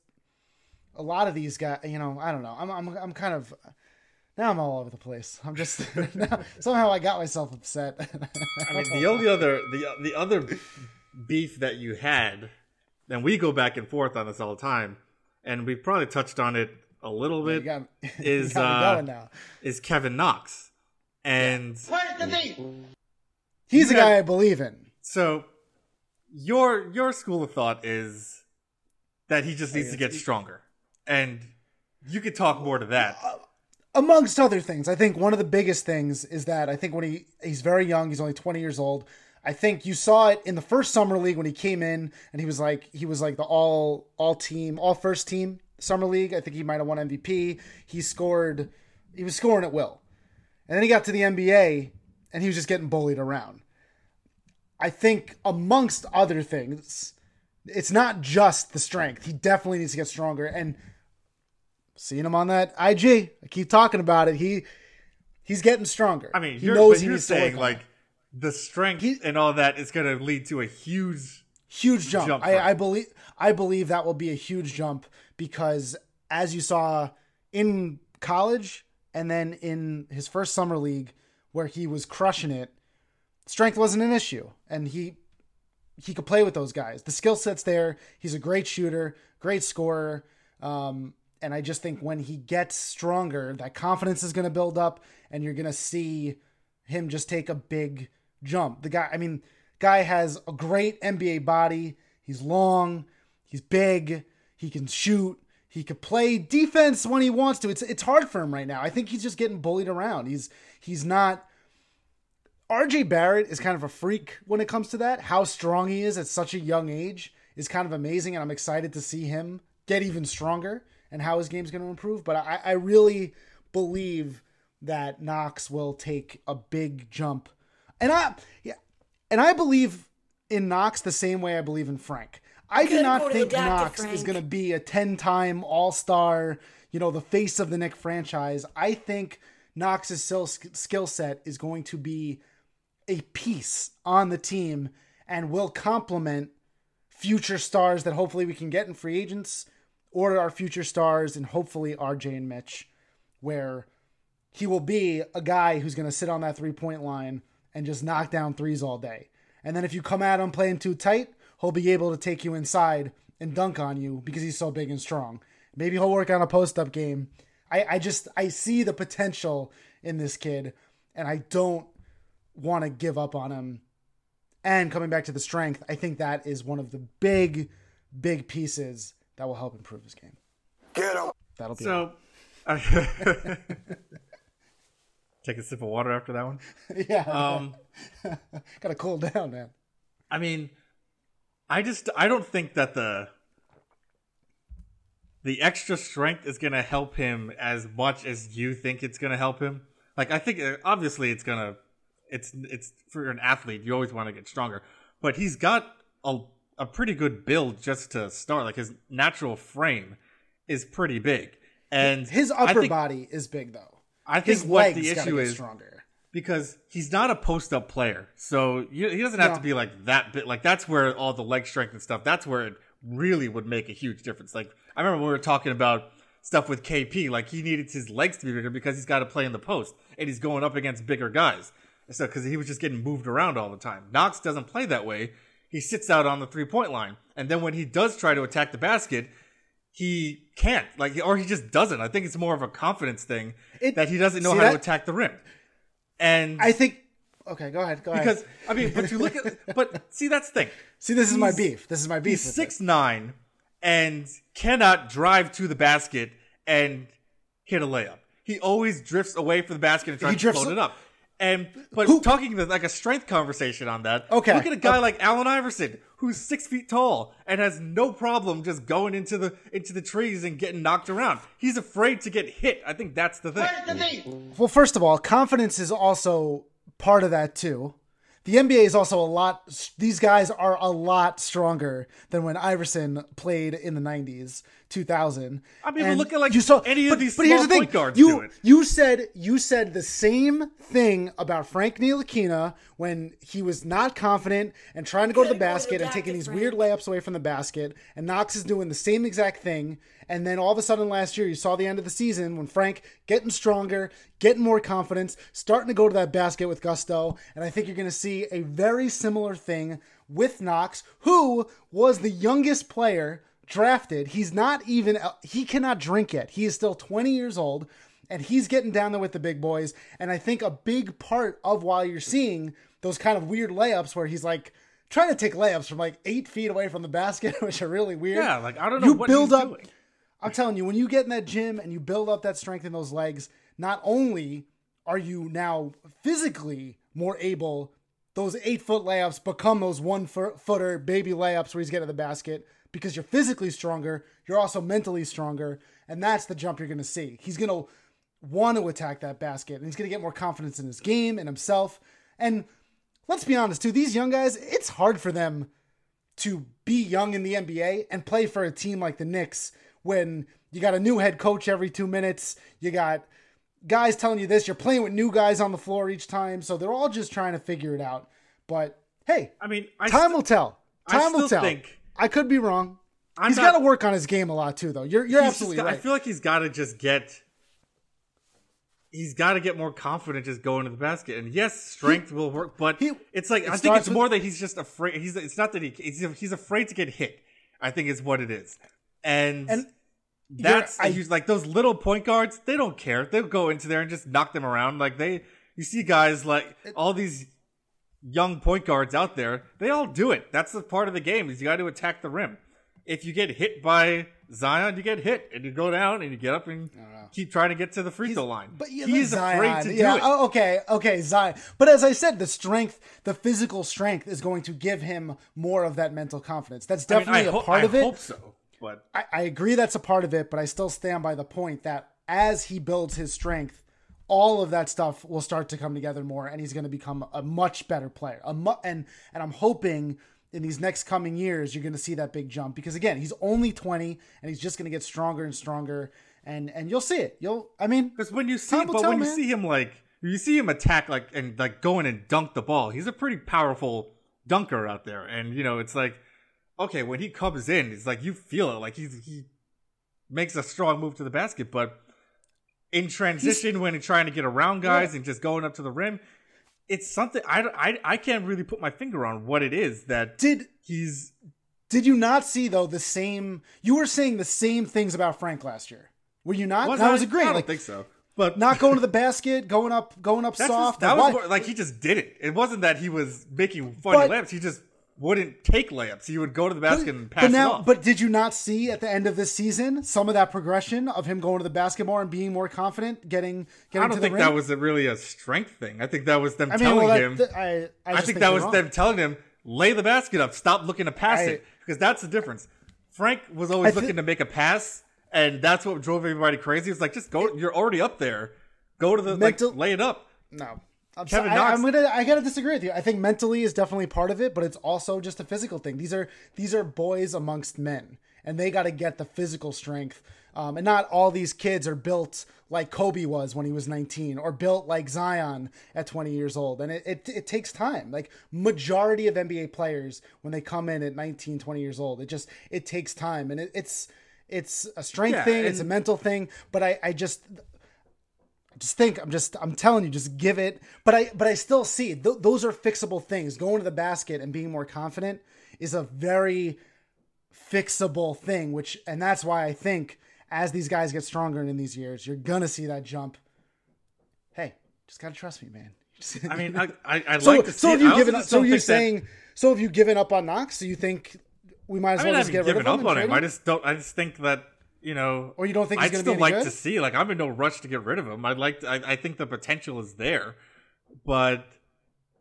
a lot of these guys. You know, I don't know. I'm I'm I'm kind of now I'm all over the place. I'm just <laughs> now, somehow I got myself upset. I mean, the only other the the other beef that you had and we go back and forth on this all the time, and we've probably touched on it a little bit. Got, <laughs> is uh, is Kevin Knox, and he's a guy I believe in. So your your school of thought is that he just needs to get stronger, and you could talk more to that. Uh, amongst other things, I think one of the biggest things is that I think when he he's very young, he's only 20 years old. I think you saw it in the first summer league when he came in and he was like he was like the all all team, all first team summer league. I think he might have won MVP. He scored he was scoring at will. And then he got to the NBA and he was just getting bullied around. I think amongst other things, it's not just the strength. He definitely needs to get stronger and seeing him on that IG. I keep talking about it. He he's getting stronger. I mean, he you're, knows but he you're needs to work saying like it. The strength He- and all that is going to lead to a huge. huge jump. jump I. I believe I believe that will be a huge jump because as you saw in college and then in his first summer league where he was crushing it, strength wasn't an issue and he he could play with those guys. The skill set's there. He's a great shooter, great scorer. Um, and I just think when he gets stronger, that confidence is going to build up, and you're going to see him just take a big jump. The guy, I mean, guy has a great NBA body. He's long, he's big, he can shoot, he could play defense when he wants to. It's it's hard for him right now. I think he's just getting bullied around. He's he's not RJ Barrett is kind of a freak when it comes to that. How strong he is at such a young age is kind of amazing, and I'm excited to see him get even stronger and how his game's going to improve. But I, I really believe that Knox will take a big jump, and I yeah, and I believe in Knox the same way I believe in Frank. I do not go to the think Knox is going to be a 10 time All Star, you know, the face of the Knick franchise. I think Knox's skill skill set is going to be a piece on the team and will complement future stars that hopefully we can get in free agents or our future stars and hopefully RJ and Mitch, where he will be a guy who's going to sit on that three point line and just knock down threes all day. And then if you come at him playing too tight, he'll be able to take you inside and dunk on you because he's so big and strong. Maybe he'll work on a post up game. I, I just I see the potential in this kid and I don't want to give up on him. And coming back to the strength, I think that is one of the big, big pieces that will help improve his game. Get him. That'll be So, <laughs> <laughs> take a sip of water after that one. <laughs> yeah. Um, <laughs> Gotta cool down, man. I mean, I just I don't think that the the extra strength is gonna help him as much as you think it's gonna help him. Like I think uh, obviously it's gonna it's it's for an athlete you always want to get stronger, but he's got a a pretty good build just to start. Like his natural frame is pretty big, and His upper think- body is big though. I think His what the issue is stronger. because he's not a post up player. So you, he doesn't have to be like that bit. Like that's where all the leg strength and stuff. That's where it really would make a huge difference. Like I remember when we were talking about stuff with KP. Like he needed his legs to be bigger because he's got to play in the post and he's going up against bigger guys. So because he was just getting moved around all the time. Knox doesn't play that way. He sits out on the three point line, and then when he does try to attack the basket, he can't like or he just doesn't. I think it's more of a confidence thing It- that he doesn't know how to attack the rim. And I think. Okay, go ahead. Go ahead. because I mean, but you look at, <laughs> but see, that's the thing. see, this is my beef. This is my beef he's six it. nine and cannot drive to the basket and hit a layup. He always drifts away from the basket and tries He to drifts- float it up. And but Who- talking to like a strength conversation on that. Okay. look at a guy like Allen Iverson who's six feet tall and has no problem just going into the into the trees and getting knocked around. He's afraid to get hit. I think that's the thing. Well, first of all, confidence is also part of that too. The NBA is also a lot. These guys are a lot stronger than when Iverson played in the '90s, 2000. I mean, but And look at, like, you saw any of but, these But here's small the thing: point guards you do it. you said you said the same thing about Frank Ntilikina when he was not confident and trying to go to the Gotta go to the basket and taking these Frank. weird layups away from the basket. And Knox is doing the same exact thing. And then all of a sudden last year, you saw the end of the season when Frank getting stronger, getting more confidence, starting to go to that basket with gusto. And I think you're going to see a very similar thing with Knox, who was the youngest player drafted. He's not even, he cannot drink yet. He is still 20 years old and he's getting down there with the big boys. And I think a big part of why you're seeing those kind of weird layups where he's like trying to take layups from like eight feet away from the basket, <laughs> which are really weird. Yeah, like I don't know You what build he's up. doing. I'm telling you, when you get in that gym and you build up that strength in those legs, not only are you now physically more able, those eight foot layups become those one footer baby layups where he's getting the basket because you're physically stronger. You're also mentally stronger. And that's the jump you're going to see. He's going to want to attack that basket and he's going to get more confidence in his game and himself. And let's be honest, too, these young guys, it's hard for them to be young in the NBA and play for a team like the Knicks when you got a new head coach every two minutes. You got guys telling you this. You're playing with new guys on the floor each time. So they're all just trying to figure it out. But hey, I mean, I time st- will tell. Time will tell. Think I could be wrong. I'm he's got to work on his game a lot too, though. You're you're absolutely got, right. I feel like he's got to just get. He's got to get more confident just going to the basket. And yes, strength he, will work, but he, it's like it I think it's more that he's just afraid. He's it's not that he he's, he's afraid to get hit. I think is what it is, and, and that's I, he's like those little point guards. They don't care. They'll go into there and just knock them around. Like they, you see guys like all these young point guards out there. They all do it. That's the part of the game. Is you got to attack the rim if you get hit by Zion, you get hit and you go down and you get up and keep trying to get to the free throw line. But yeah, he's Zion, afraid to yeah, do it. Oh, okay, okay, Zion. But as I said, the strength, the physical strength, is going to give him more of that mental confidence. That's definitely I mean, I a part ho- of it. I hope so, but I, I agree that's a part of it. But I still stand by the point that as he builds his strength, all of that stuff will start to come together more, and he's going to become a much better player. A mu- and and I'm hoping in these next coming years, you're going to see that big jump because again, he's only 20 and he's just going to get stronger and stronger. And and you'll see it. You'll, I mean, because when you see, but tell, when man. you see him like you see him attack like and like go in and dunk the ball, he's a pretty powerful dunker out there. And you know, it's like okay, when he comes in, it's like you feel it, like he's he makes a strong move to the basket, but in transition he's, when he's trying to get around guys yeah. and just going up to the rim, it's something I, I I can't really put my finger on what it is that did he's. Did you not see though the same? You were saying the same things about Frank last year. Were you not? Was I, I was agreeing. I don't like, think so. But not going to the basket, going up, going up soft. Just, that was more, like he just did it. It wasn't that he was making funny but, laps. He just wouldn't take layups. He would go to the basket but, and pass but now. But did you not see at the end of this season some of that progression of him going to the basket more and being more confident, getting getting? I don't think that was a, really a strength thing. I think that was them I mean, telling well, that, him. Th- I, I, I, think that was wrong. them telling him lay the basket up, stop looking to pass it because that's the difference. Frank was always th- looking to make a pass, and that's what drove everybody crazy. It's like just go. You're already up there. Go to the mental, like, lay it up. No, I'm Kevin so, Knox. I, am gonna. I gotta disagree with you. I think mentally is definitely part of it, but it's also just a physical thing. These are these are boys amongst men, and they got to get the physical strength. Um, and not all these kids are built like Kobe was when he was 19, or built like Zion at 20 years old. And it, it, it takes time. Like majority of NBA players, when they come in at 19, 20 years old, it just it takes time, and it, it's it's a strength yeah, thing, it's a mental thing. But I I just just think i'm just i'm telling you just give it. But i but i still see th- those are fixable things. Going to the basket and being more confident is a very fixable thing which and that's why i think as these guys get stronger in these years you're gonna see that jump. Hey just gotta trust me man. I mean i i, I <laughs> so, like so have you given up so you're saying that... so have you given up on knox do you think we might as well I mean, just get rid of him up on him. him i just don't i just think that you know, or you don't think I'd still like good? to see. Like I'm in no rush to get rid of him. I'd like. To, I, I think the potential is there, but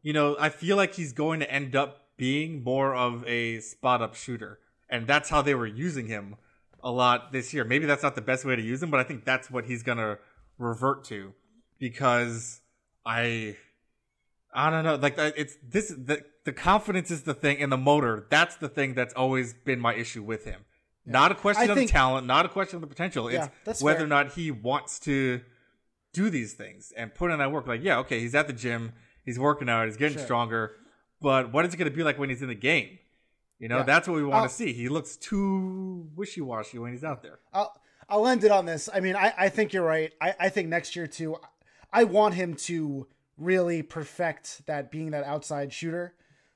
you know, I feel like he's going to end up being more of a spot up shooter, and that's how they were using him a lot this year. Maybe that's not the best way to use him, but I think that's what he's gonna revert to because I. I don't know. Like it's this. The the confidence is the thing, and the motor. That's the thing that's always been my issue with him not a question I of think, talent, not a question of the potential. It's yeah, whether fair. or not he wants to do these things and put in that work. Like, yeah, okay, he's at the gym, he's working out, he's getting sure. stronger, but what is it going to be like when he's in the game? You know, yeah. that's what we want to see. He looks too wishy washy when he's out there. I'll, I'll end it on this. I mean, I, I think you're right. I, I think next year, too, I want him to really perfect that being that outside shooter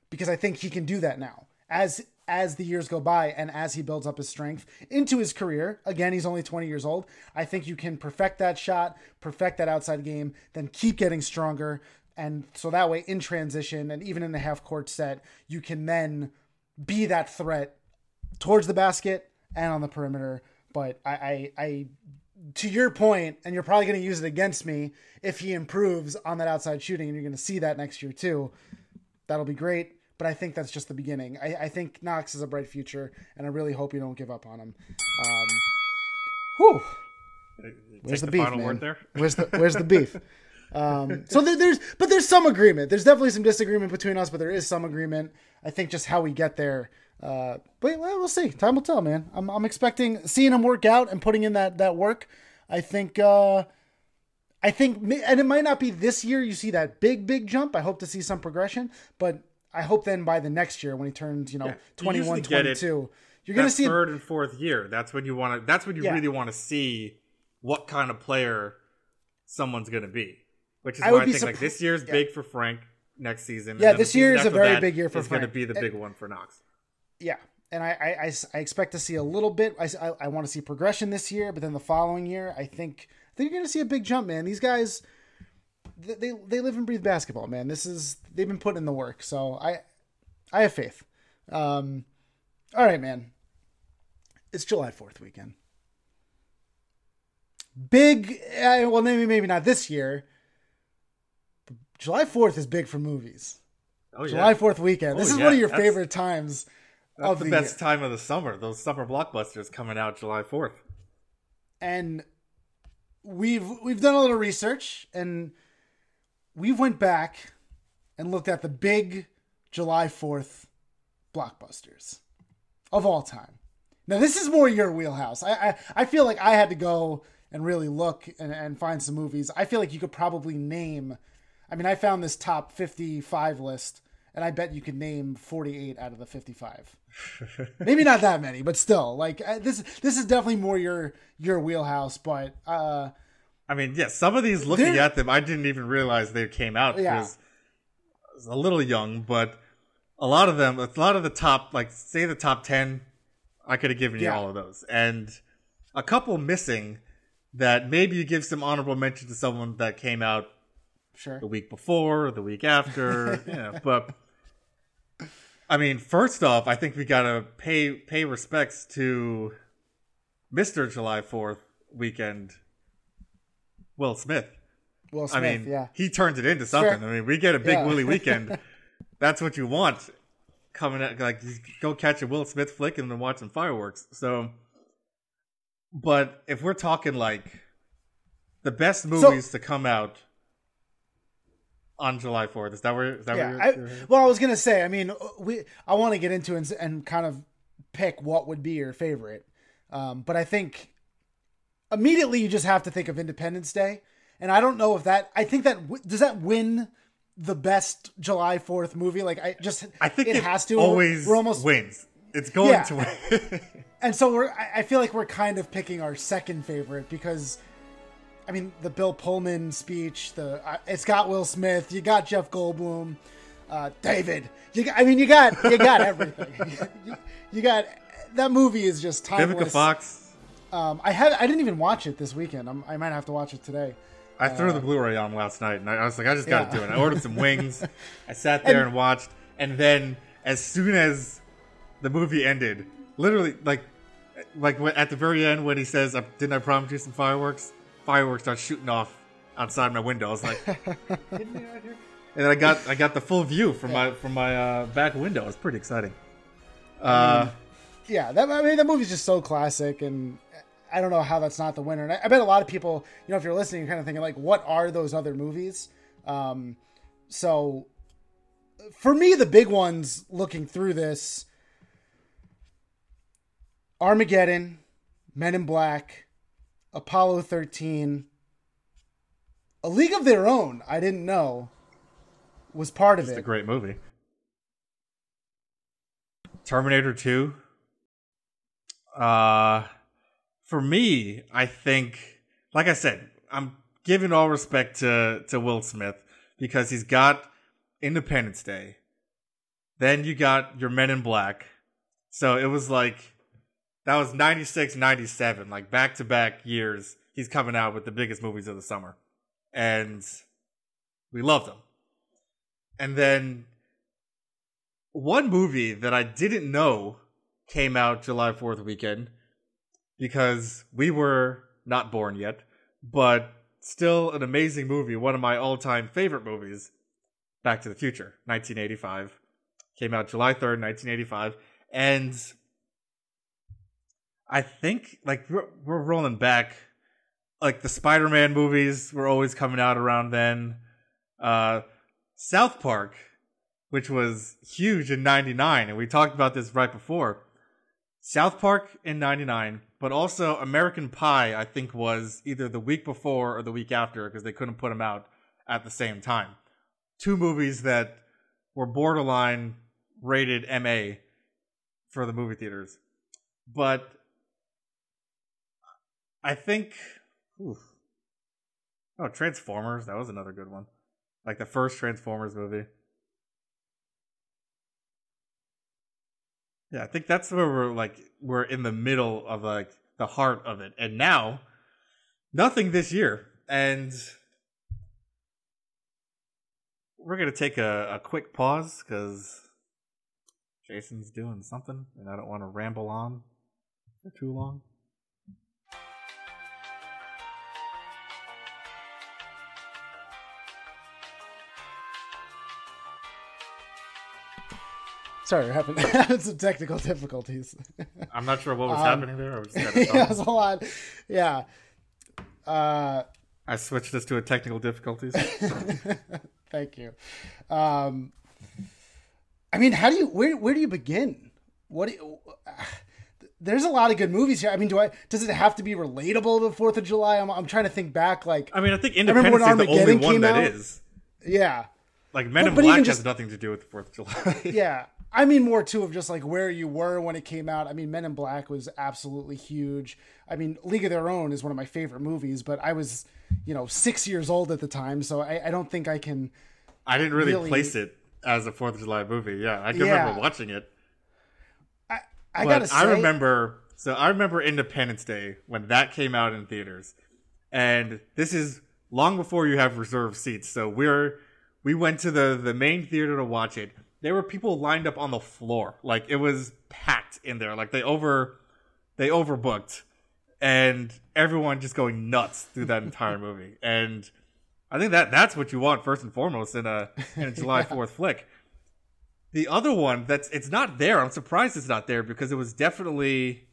because I think he can do that now. As as the years go by and as he builds up his strength into his career. Again, he's only 20 years old. I think you can perfect that shot, perfect that outside game, then keep getting stronger. And so that way, in transition and even in the half court set, you can then be that threat towards the basket and on the perimeter. But I, I, I to your point, and you're probably going to use it against me if he improves on that outside shooting, and you're going to see that next year too. That'll be great. But I think that's just the beginning. I, I think Knox has a bright future, and I really hope you don't give up on him. Um, whew. Where's the, the beef, final man? word there? Where's the Where's the beef? Um, so there, there's, but there's some agreement. There's definitely some disagreement between us, but there is some agreement. I think just how we get there. Uh, but well, we'll see. Time will tell, man. I'm, I'm expecting seeing him work out and putting in that that work. I think. Uh, I think, and it might not be this year. You see that big, big jump. I hope to see some progression, but I hope then by the next year when he turns, you know, Yeah, you 21, usually get it 22, you're going to see. third and fourth year. That's when you want to. That's when you Yeah. really want to see what kind of player someone's going to be. Which is I why I think like this year's yeah. big for Frank. Next season, Yeah, this year is a very big year for is going to be the big one for Knox. Yeah, and I, I, I expect to see a little bit. I, I want to see progression this year, but then the following year, I think I think you're going to see a big jump, man. These guys, they, they live and breathe basketball, man. This is they've been putting in the work, so I I have faith. Um, all right, man. It's July Fourth weekend. Big, uh, well, maybe maybe not this year. July Fourth is big for movies. Oh yeah, July Fourth weekend. This Oh, is yeah, one of your that's- favorite times of the the best year. time of the summer. Those summer blockbusters coming out July fourth. and we've we've done a little research and we've went back and looked at the big July 4th blockbusters of all time. Now this is more your wheelhouse. I I, I feel like I had to go and really look and, and find some movies. I feel like you could probably name I mean I found this top 55 list and I bet you could name 48 out of the 55. <laughs> Maybe not that many, but still, like uh, this. This is definitely more your your wheelhouse. But uh, I mean, yeah, some of these looking They're- at them, I didn't even realize they came out Yeah. because I was a little young, but a lot of them, a lot of the top, like say the top 10, I could have given you Yeah. all of those. And a couple missing that maybe you give some honorable mention to someone that came out sure, the week before or the week after. <laughs> yeah, but I mean, first off, I think we gotta pay pay respects to Mr. July Fourth weekend, Will Smith. Will Smith, I mean, yeah, he turns it into something. Sure. I mean, we get a big Yeah. Willie weekend. <laughs> That's what you want coming at like go catch a Will Smith flick and then watch some fireworks. So, but if we're talking like the best movies to come out on July Fourth, is that where is that yeah. where I, you're, you're- well, I was gonna say. I mean, we. I want to get into and, and kind of pick what would be your favorite. Um, but I think immediately you just have to think of Independence Day, and I don't know if that. I think that does that win the best July Fourth movie. Like I just, I think it, it, has to. always We're almost wins. It's going Yeah. to win. <laughs> And so we're I feel like we're kind of picking our second favorite because I mean the Bill Pullman speech, the uh, it's got Will Smith, you got Jeff Goldblum, uh, David. You got, I mean you got you got <laughs> everything. <laughs> you, you got that movie is just timeless. Vivica Fox. Um, I had I didn't even watch it this weekend. I'm, I might have to watch it today. I threw the Blu-ray on last night, and I, I was like, I just got to Yeah. do it. I ordered some wings. <laughs> I sat there and, watched, and then as soon as the movie ended, literally, like, like at the very end when he says, "I- "Didn't I promise you some fireworks?" Fireworks start shooting off outside my window. I was like, "Kidding me right here?" and then I got I got the full view from my from my uh, back window. It was pretty exciting. Uh, yeah, that I mean that movie's just so classic, and I don't know how that's not the winner. And I, I bet a lot of people, you know, if you're listening, you're kind of thinking like, what are those other movies? Um, so for me, the big ones looking through this: Armageddon, Men in Black, Apollo 13, A League of Their Own. I didn't know was part of it. It's a great movie. Terminator 2. Uh for me, I think like I said, I'm giving all respect to to Will Smith because he's got Independence Day. Then you got your Men in Black. So it was like that was 96 97 like back to back years he's coming out with the biggest movies of the summer. And we loved them. And then one movie that I didn't know came out July 4th weekend because we were not born yet, but still an amazing movie. One of my all-time favorite movies. Back to the Future, 1985, came out July 3rd, 1985, and I think like we're, we're rolling back like the Spider-Man movies were always coming out around then. Uh, South Park, which was huge in '99, and we talked about this right before. South Park in '99, but also American Pie, I think was either the week before or the week after because they couldn't put them out at the same time. Two movies that were borderline rated MA for the movie theaters. But I think Oof. Oh, Transformers. That was another good one. Like the first Transformers movie. Yeah, I think that's where we're like we're in the middle of like the heart of it. And now nothing this year. And we're gonna take a, a quick pause because Jason's doing something and I don't want to ramble on for too long. Sorry, we're having, <laughs> having some technical difficulties. <laughs> I'm not sure what was Um, happening there. I was just <laughs> yeah, it was a lot. Yeah. Uh, I switched this to a technical difficulties. thank you. Um, I mean, how do you where where do you begin? What do you, <sighs> there's a lot of good movies here. I mean, do I does it have to be relatable to the Fourth of July? I'm I'm trying to think back. Like, I mean, I think Independence Day is the only one that out? is. yeah, Like Men But- in but Black even has nothing to do with the Fourth of July. yeah. I mean, more too of just like where you were when it came out. I mean, Men in Black was absolutely huge. I mean, League of Their Own is one of my favorite movies, but I was, you know, six years old at the time, so I, I don't think I can. I didn't really, Really- place it as a Fourth of July movie. Yeah, I can Yeah. remember watching it. I, I but gotta say, I remember. So I remember Independence Day when that came out in theaters, and this is long before you have reserved seats. So we're we went to the the main theater to watch it. There were people lined up on the floor, like it was packed in there. Like they over they overbooked, and everyone just going nuts through that entire <laughs> movie. And I think that that's what you want first and foremost in a in a <laughs> July Fourth flick. The other one that's it's not there. I'm surprised it's not there because it was definitely.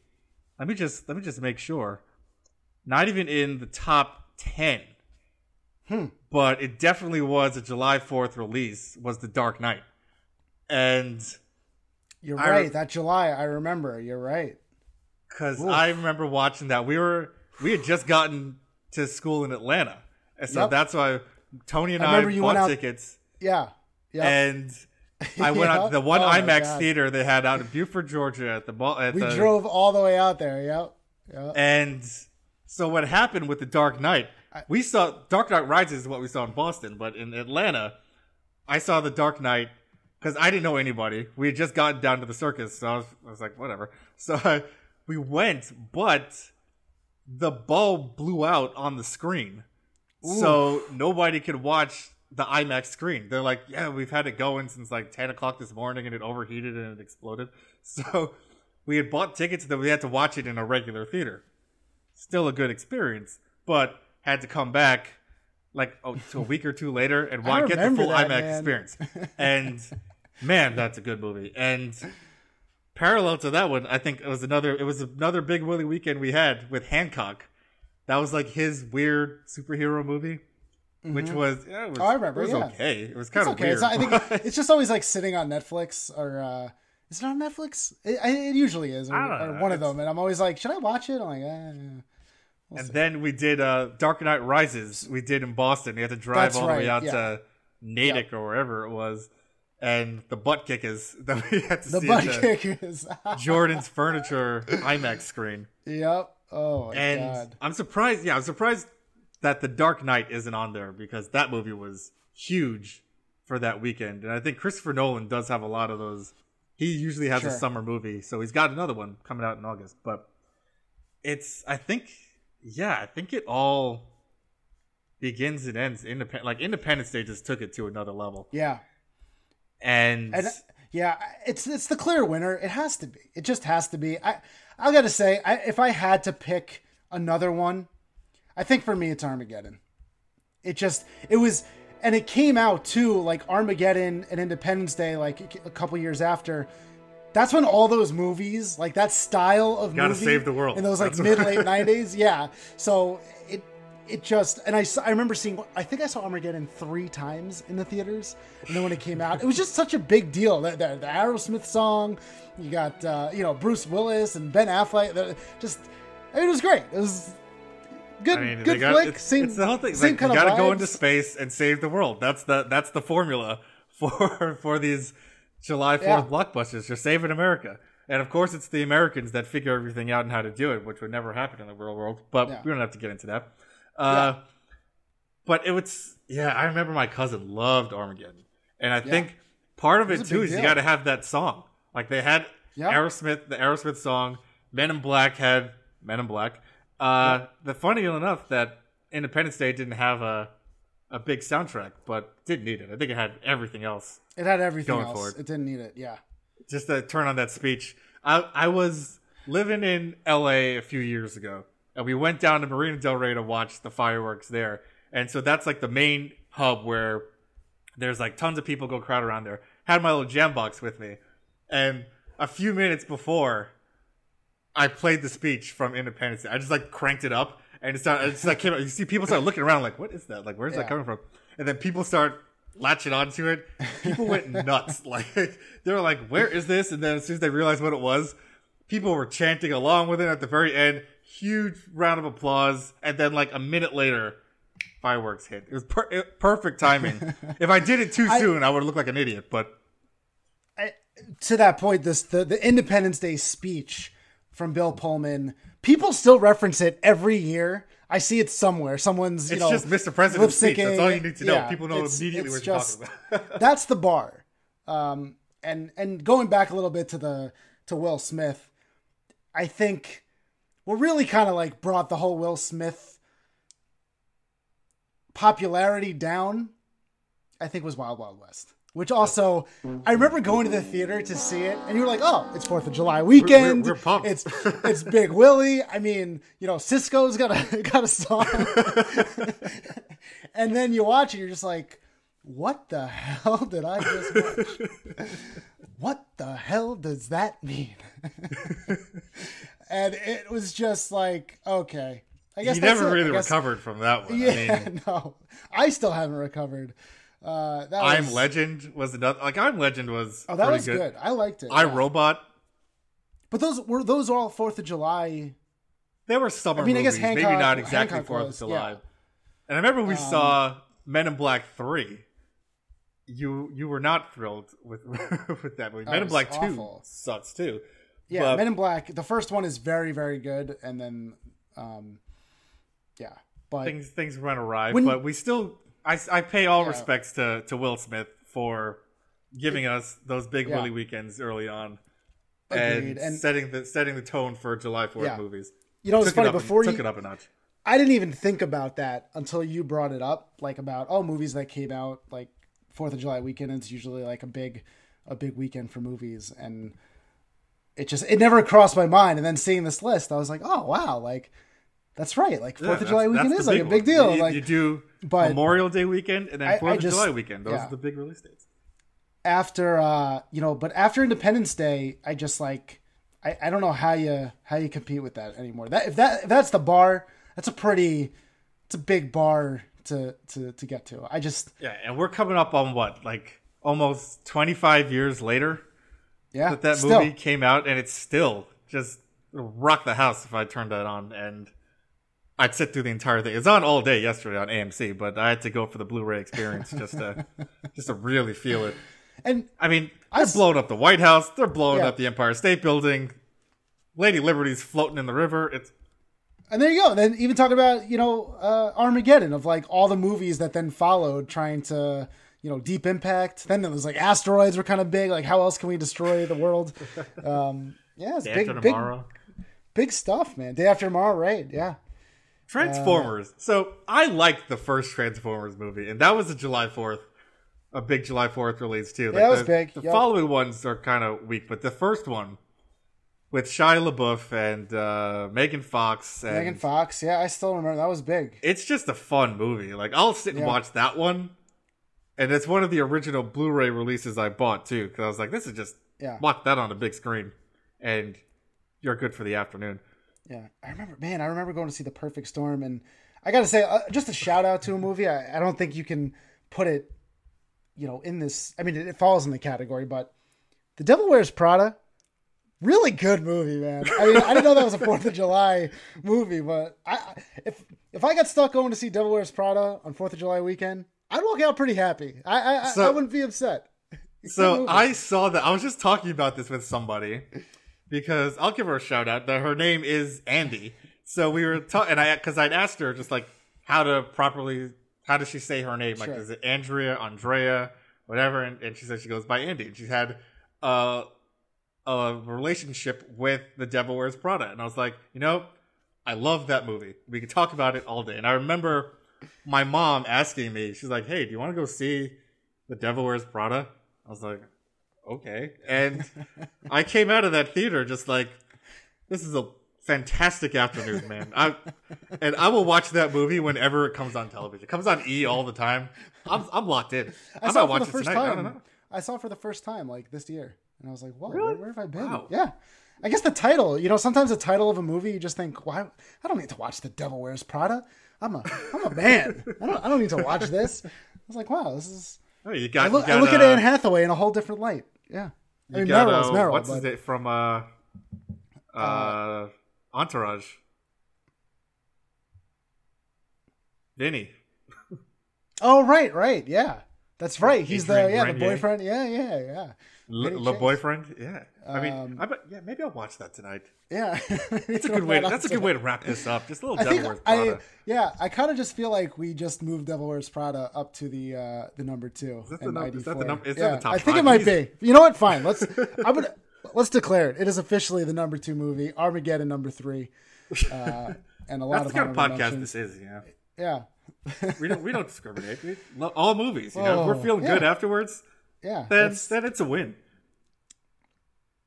Let me just let me just make sure. Not even in the top ten. Hmm. But it definitely was a July Fourth release. Was The Dark Knight, and you're I- right. That July, I remember. You're right. because I remember watching that. We were we had just gotten to school in Atlanta, and so Yep. that's why Tony and I I, you bought out- tickets. Yeah. Yeah. and <laughs> I went Yeah. out the one Oh IMAX theater they had out in Buford, Georgia, at the mall. At we the, drove all the way out there. Yep. Yep. and so what happened with the Dark Knight? We saw Dark Knight Rises is what we saw in Boston, but in Atlanta, I saw the Dark Knight because I didn't know anybody. We had just gotten down to the circus, so I was, I was like, whatever. <laughs> So uh, we went, but the bulb blew out on the screen, so nobody could watch the IMAX screen. They're like, yeah, we've had it going since like ten o'clock this morning, and it overheated and it exploded. <laughs> So we had bought tickets that we had to watch it in a regular theater. Still a good experience, but had to come back like oh, to a week or two later and <laughs> want get the full that, IMAX man. experience. <laughs> And man, that's a good movie. And parallel to that one, I think it was another it was another big Willie weekend we had with Hancock. That was like his weird superhero movie, which was, yeah, it was Oh, I remember, It was yeah. okay. It was kind It's of okay. weird. It's not, I think <laughs> it's just always like sitting on Netflix or uh, is it on Netflix? It, it usually is, or, I don't or one of them. And I'm always like, should I watch it? I'm like, eh. And then we did uh, Dark Knight Rises. We did in Boston. We had to drive That's all the way out yeah. to Natick or wherever it was, and the butt kickers <laughs> that we had to the see butt kickers. <laughs> Jordan's Furniture IMAX screen. yep. Oh my And god. I'm surprised. Yeah, I'm surprised that The Dark Knight isn't on there because that movie was huge for that weekend. And I think Christopher Nolan does have a lot of those. He usually has Sure. a summer movie, so he's got another one coming out in August. But it's, I think, yeah, I think it all begins and ends independent. Like Independence Day just took it to another level, Yeah. and, And uh, yeah, it's it's the clear winner. It has to be. It just has to be. I I gotta say, I, if I had to pick another one, I think for me, it's Armageddon. It just, it was, and it came out too, like Armageddon and Independence Day, like a couple years after. That's when all those movies, like that style of Gotta movie, save the world. in those like That's mid late <laughs> nineties, yeah. So it it just and I I remember seeing I think I saw Armageddon three times in the theaters, and then when it came out, it was just such a big deal. The, the, the Aerosmith song, you got uh, you know Bruce Willis and Ben Affleck, just I mean, it was great. It was good, I mean, good got, flick. it's, same, it's the whole thing. Same Like, kind you of gotta go into space and save the world. That's the that's the formula <laughs> for for these July Fourth Yeah. blockbusters. You're saving America, and of course, it's the Americans that figure everything out and how to do it, which would never happen in the real world. But Yeah. we don't have to get into that. Uh, But it was yeah. I remember my cousin loved Armageddon, and I think part of was it too is you got to have that song. Like they had Yeah. Aerosmith, the Aerosmith song. Men in Black had Men in Black. Uh, The funny enough that Independence Day didn't have a a big soundtrack, but didn't need it. I think it had everything else. It had everything Going else. for it. It didn't need it. Yeah. Just to turn on that speech. I I was living in L.A. a few years ago, and we went down to Marina Del Rey to watch the fireworks there. And so that's like the main hub where there's like tons of people go crowd around there. Had my little jam box with me, and a few minutes before I played the speech from Independence Day, I just like cranked it up and it started. It just like came out. You see people start looking around like, "What is that? Like, where's Yeah. that coming from?" And then people start latching onto it. People went <laughs> nuts. Like they were like, "Where is this?" And then as soon as they realized what it was, people were chanting along with it. At the very end, huge round of applause, and then like a minute later. Fireworks hit. It was per- it- perfect timing. <laughs> if I did it too soon, I would look like an idiot. But I, to that point, this the, the Independence Day speech from Bill Pullman, people still reference it every year. I see it somewhere. Someone's you it's know just Mr. President's speech. That's all you need to know. Yeah, People know it's- immediately it's what you're talking about. <laughs> that's the bar. Um, and and going back a little bit to the to Will Smith, I think what really kind of like brought the whole Will Smith popularity down, I think was Wild Wild West. Which also, I remember going to the theater to see it, and you were like, "Oh, it's Fourth of July weekend. we're pumped." It's <laughs> it's Big Willie. I mean, you know, Sisqó's got a <laughs> got a song." <laughs> and then you watch it, you're just like, "What the hell did I just watch? what the hell does that mean?" and it was just like, okay, I guess he never it. Really guess- recovered from that one. Yeah, I mean, no, I still haven't recovered. Uh, that I'm was, Legend was another. Like I'm Legend was. Oh, that was good. I liked it. I yeah. Robot. But those were those all Fourth of July. They were summer I mean, I guess movies, maybe not exactly Hancock Fourth of July. yeah. And I remember we Um, saw Men in Black Three. You you were not thrilled with <laughs> with that movie. Men in Black awful. Two sucks too. Yeah, But- Men in Black. The first one is very very good, and then, um, yeah, but things things went awry, When- but we still I, I pay all Yeah. respects to, to Will Smith for giving us those big Yeah. Willie weekends early on and, And- setting the setting the tone for July Fourth Yeah. movies. you know, it's funny it before a, you. took it up a notch. I didn't even think about that until you brought it up, like about oh movies that came out like Fourth of July weekend. It's usually like a big, a big weekend for movies, and it just it never crossed my mind. And then seeing this list, I was like, oh wow, like that's right, like Yeah, Fourth of July weekend is like a one. big deal. You, like you do but- Memorial Day weekend and then Fourth of just- July weekend. Those yeah. are the big release dates. after uh you know but after independence day i just like i, I don't know how you how you compete with that anymore that if that if that's the bar that's a pretty it's a big bar to to to get to i just Yeah, and we're coming up on what like almost twenty five years later yeah that that still, movie came out, and it's still just rock the house if I turned that on and. I'd sit through the entire thing. It's on all day yesterday on AMC, but I had to go for the Blu-ray experience just to <laughs> just to really feel it. and I mean, I they're s- blowing up the White House. They're blowing Yeah. up the Empire State Building. Lady Liberty's floating in the river. It's and there you go then even talking about you know uh armageddon of like all the movies that then followed trying to you know deep impact then there was like asteroids were kind of big like how else can we destroy the world <laughs> um yeah it's Day big big big stuff man day after tomorrow right yeah Transformers. so I liked the first Transformers movie, and that was a July Fourth, a big July Fourth release too. that was the, big, The yep. following ones are kind of weak, but the first one with Shia LaBeouf and uh, Megan Fox. And Megan Fox. Yeah, I still remember that was big. It's just a fun movie. Like I'll sit and Yeah. watch that one, and it's one of the original Blu-ray releases I bought too. Because I was like, this is just Yeah. watch that on a big screen, and you're good for the afternoon. Yeah, I remember, man. I remember going to see The Perfect Storm, and I got to say, uh, just a shout out to a movie. I, I don't think you can put it, you know, in this. I mean, it, it falls in the category, but The Devil Wears Prada, really good movie, man. I mean, I didn't know that was a Fourth of July movie, but I, if if I got stuck going to see Devil Wears Prada on Fourth of July weekend, I'd walk out pretty happy. I I, I- I wouldn't be upset. <laughs> So. I saw that. I was just talking about this with somebody because I'll give her a shout out. That her name is Andy. So we were talking, and I because I'd asked her just like how to properly how does she say her name? Like Sure. is it Andrea, Andrea, whatever? And, and she said she goes by Andy. And she had uh, a relationship with The Devil Wears Prada, and I was like, you know, I love that movie. We could talk about it all day. And I remember my mom asking me, she's like, hey, do you want to go see The Devil Wears Prada? I was like, okay. And I came out of that theater just like, this is a fantastic afternoon, man. I and I will watch that movie whenever it comes on television. It comes on E all the time. I'm I'm locked in. I I, saw might it for the first tonight. I time. know. I saw it for the first time like this year, and I was like, "Whoa, Really? where, where have I been?" Wow. Yeah, I guess the title. You know, sometimes the title of a movie, you just think, "Why? I don't need to watch The Devil Wears Prada. I'm a I'm a man. I don't I don't need to watch this." I was like, "Wow, this is." Oh, you I got, look, you I got, look at uh, Anne Hathaway in a whole different light. Yeah, I you mean, got, Meryl's uh, Meryl, What's but name from uh, uh, Entourage? Vinny. oh right, right, yeah, that's right. He's the Adrian yeah the boyfriend. Yeah, yeah, yeah, L- Vinny boyfriend, yeah. I mean, Um, I yeah, maybe I'll watch that tonight. yeah. <laughs> That's a good way. That's a good way to wrap this up. Just a little <laughs> I Devil Wears I Prada. yeah I kind of just feel like we just moved Devil Wears Prada up to the uh the number two. that the num- is that the 94. num- is that the top I think it might Jeez. be. You know what? Fine. Let's I'm gonna let's declare it. It is officially the number two movie. Armageddon number three. Uh, <laughs> and a lot That's of the kind of podcast this is. Yeah. Yeah. we don't we don't discriminate. We love all movies. You know, if we're Oh, feeling good afterwards. Yeah. Then that's- then it's a win.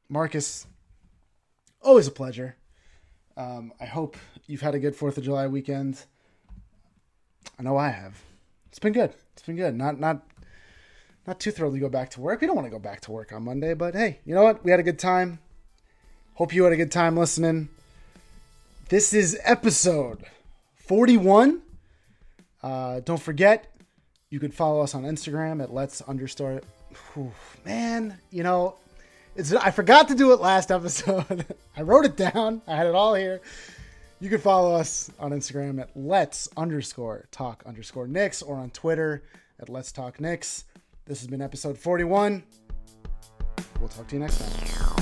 Marcus, always a pleasure. Um, I hope you've had a good Fourth of July weekend. I know I have. It's been good. It's been good. Not not not too thrilled to go back to work. We don't want to go back to work on Monday, but hey, you know what? We had a good time. Hope you had a good time listening. This is episode forty-one. Uh, don't forget, you could follow us on Instagram at let's underscore. Whew, <sighs> man, you know, it's I forgot to do it last episode. <laughs> I wrote it down. I had it all here. You can follow us on Instagram at let's underscore talk underscore Knicks or on Twitter at let's talk Knicks. This has been episode 41. We'll talk to you next time.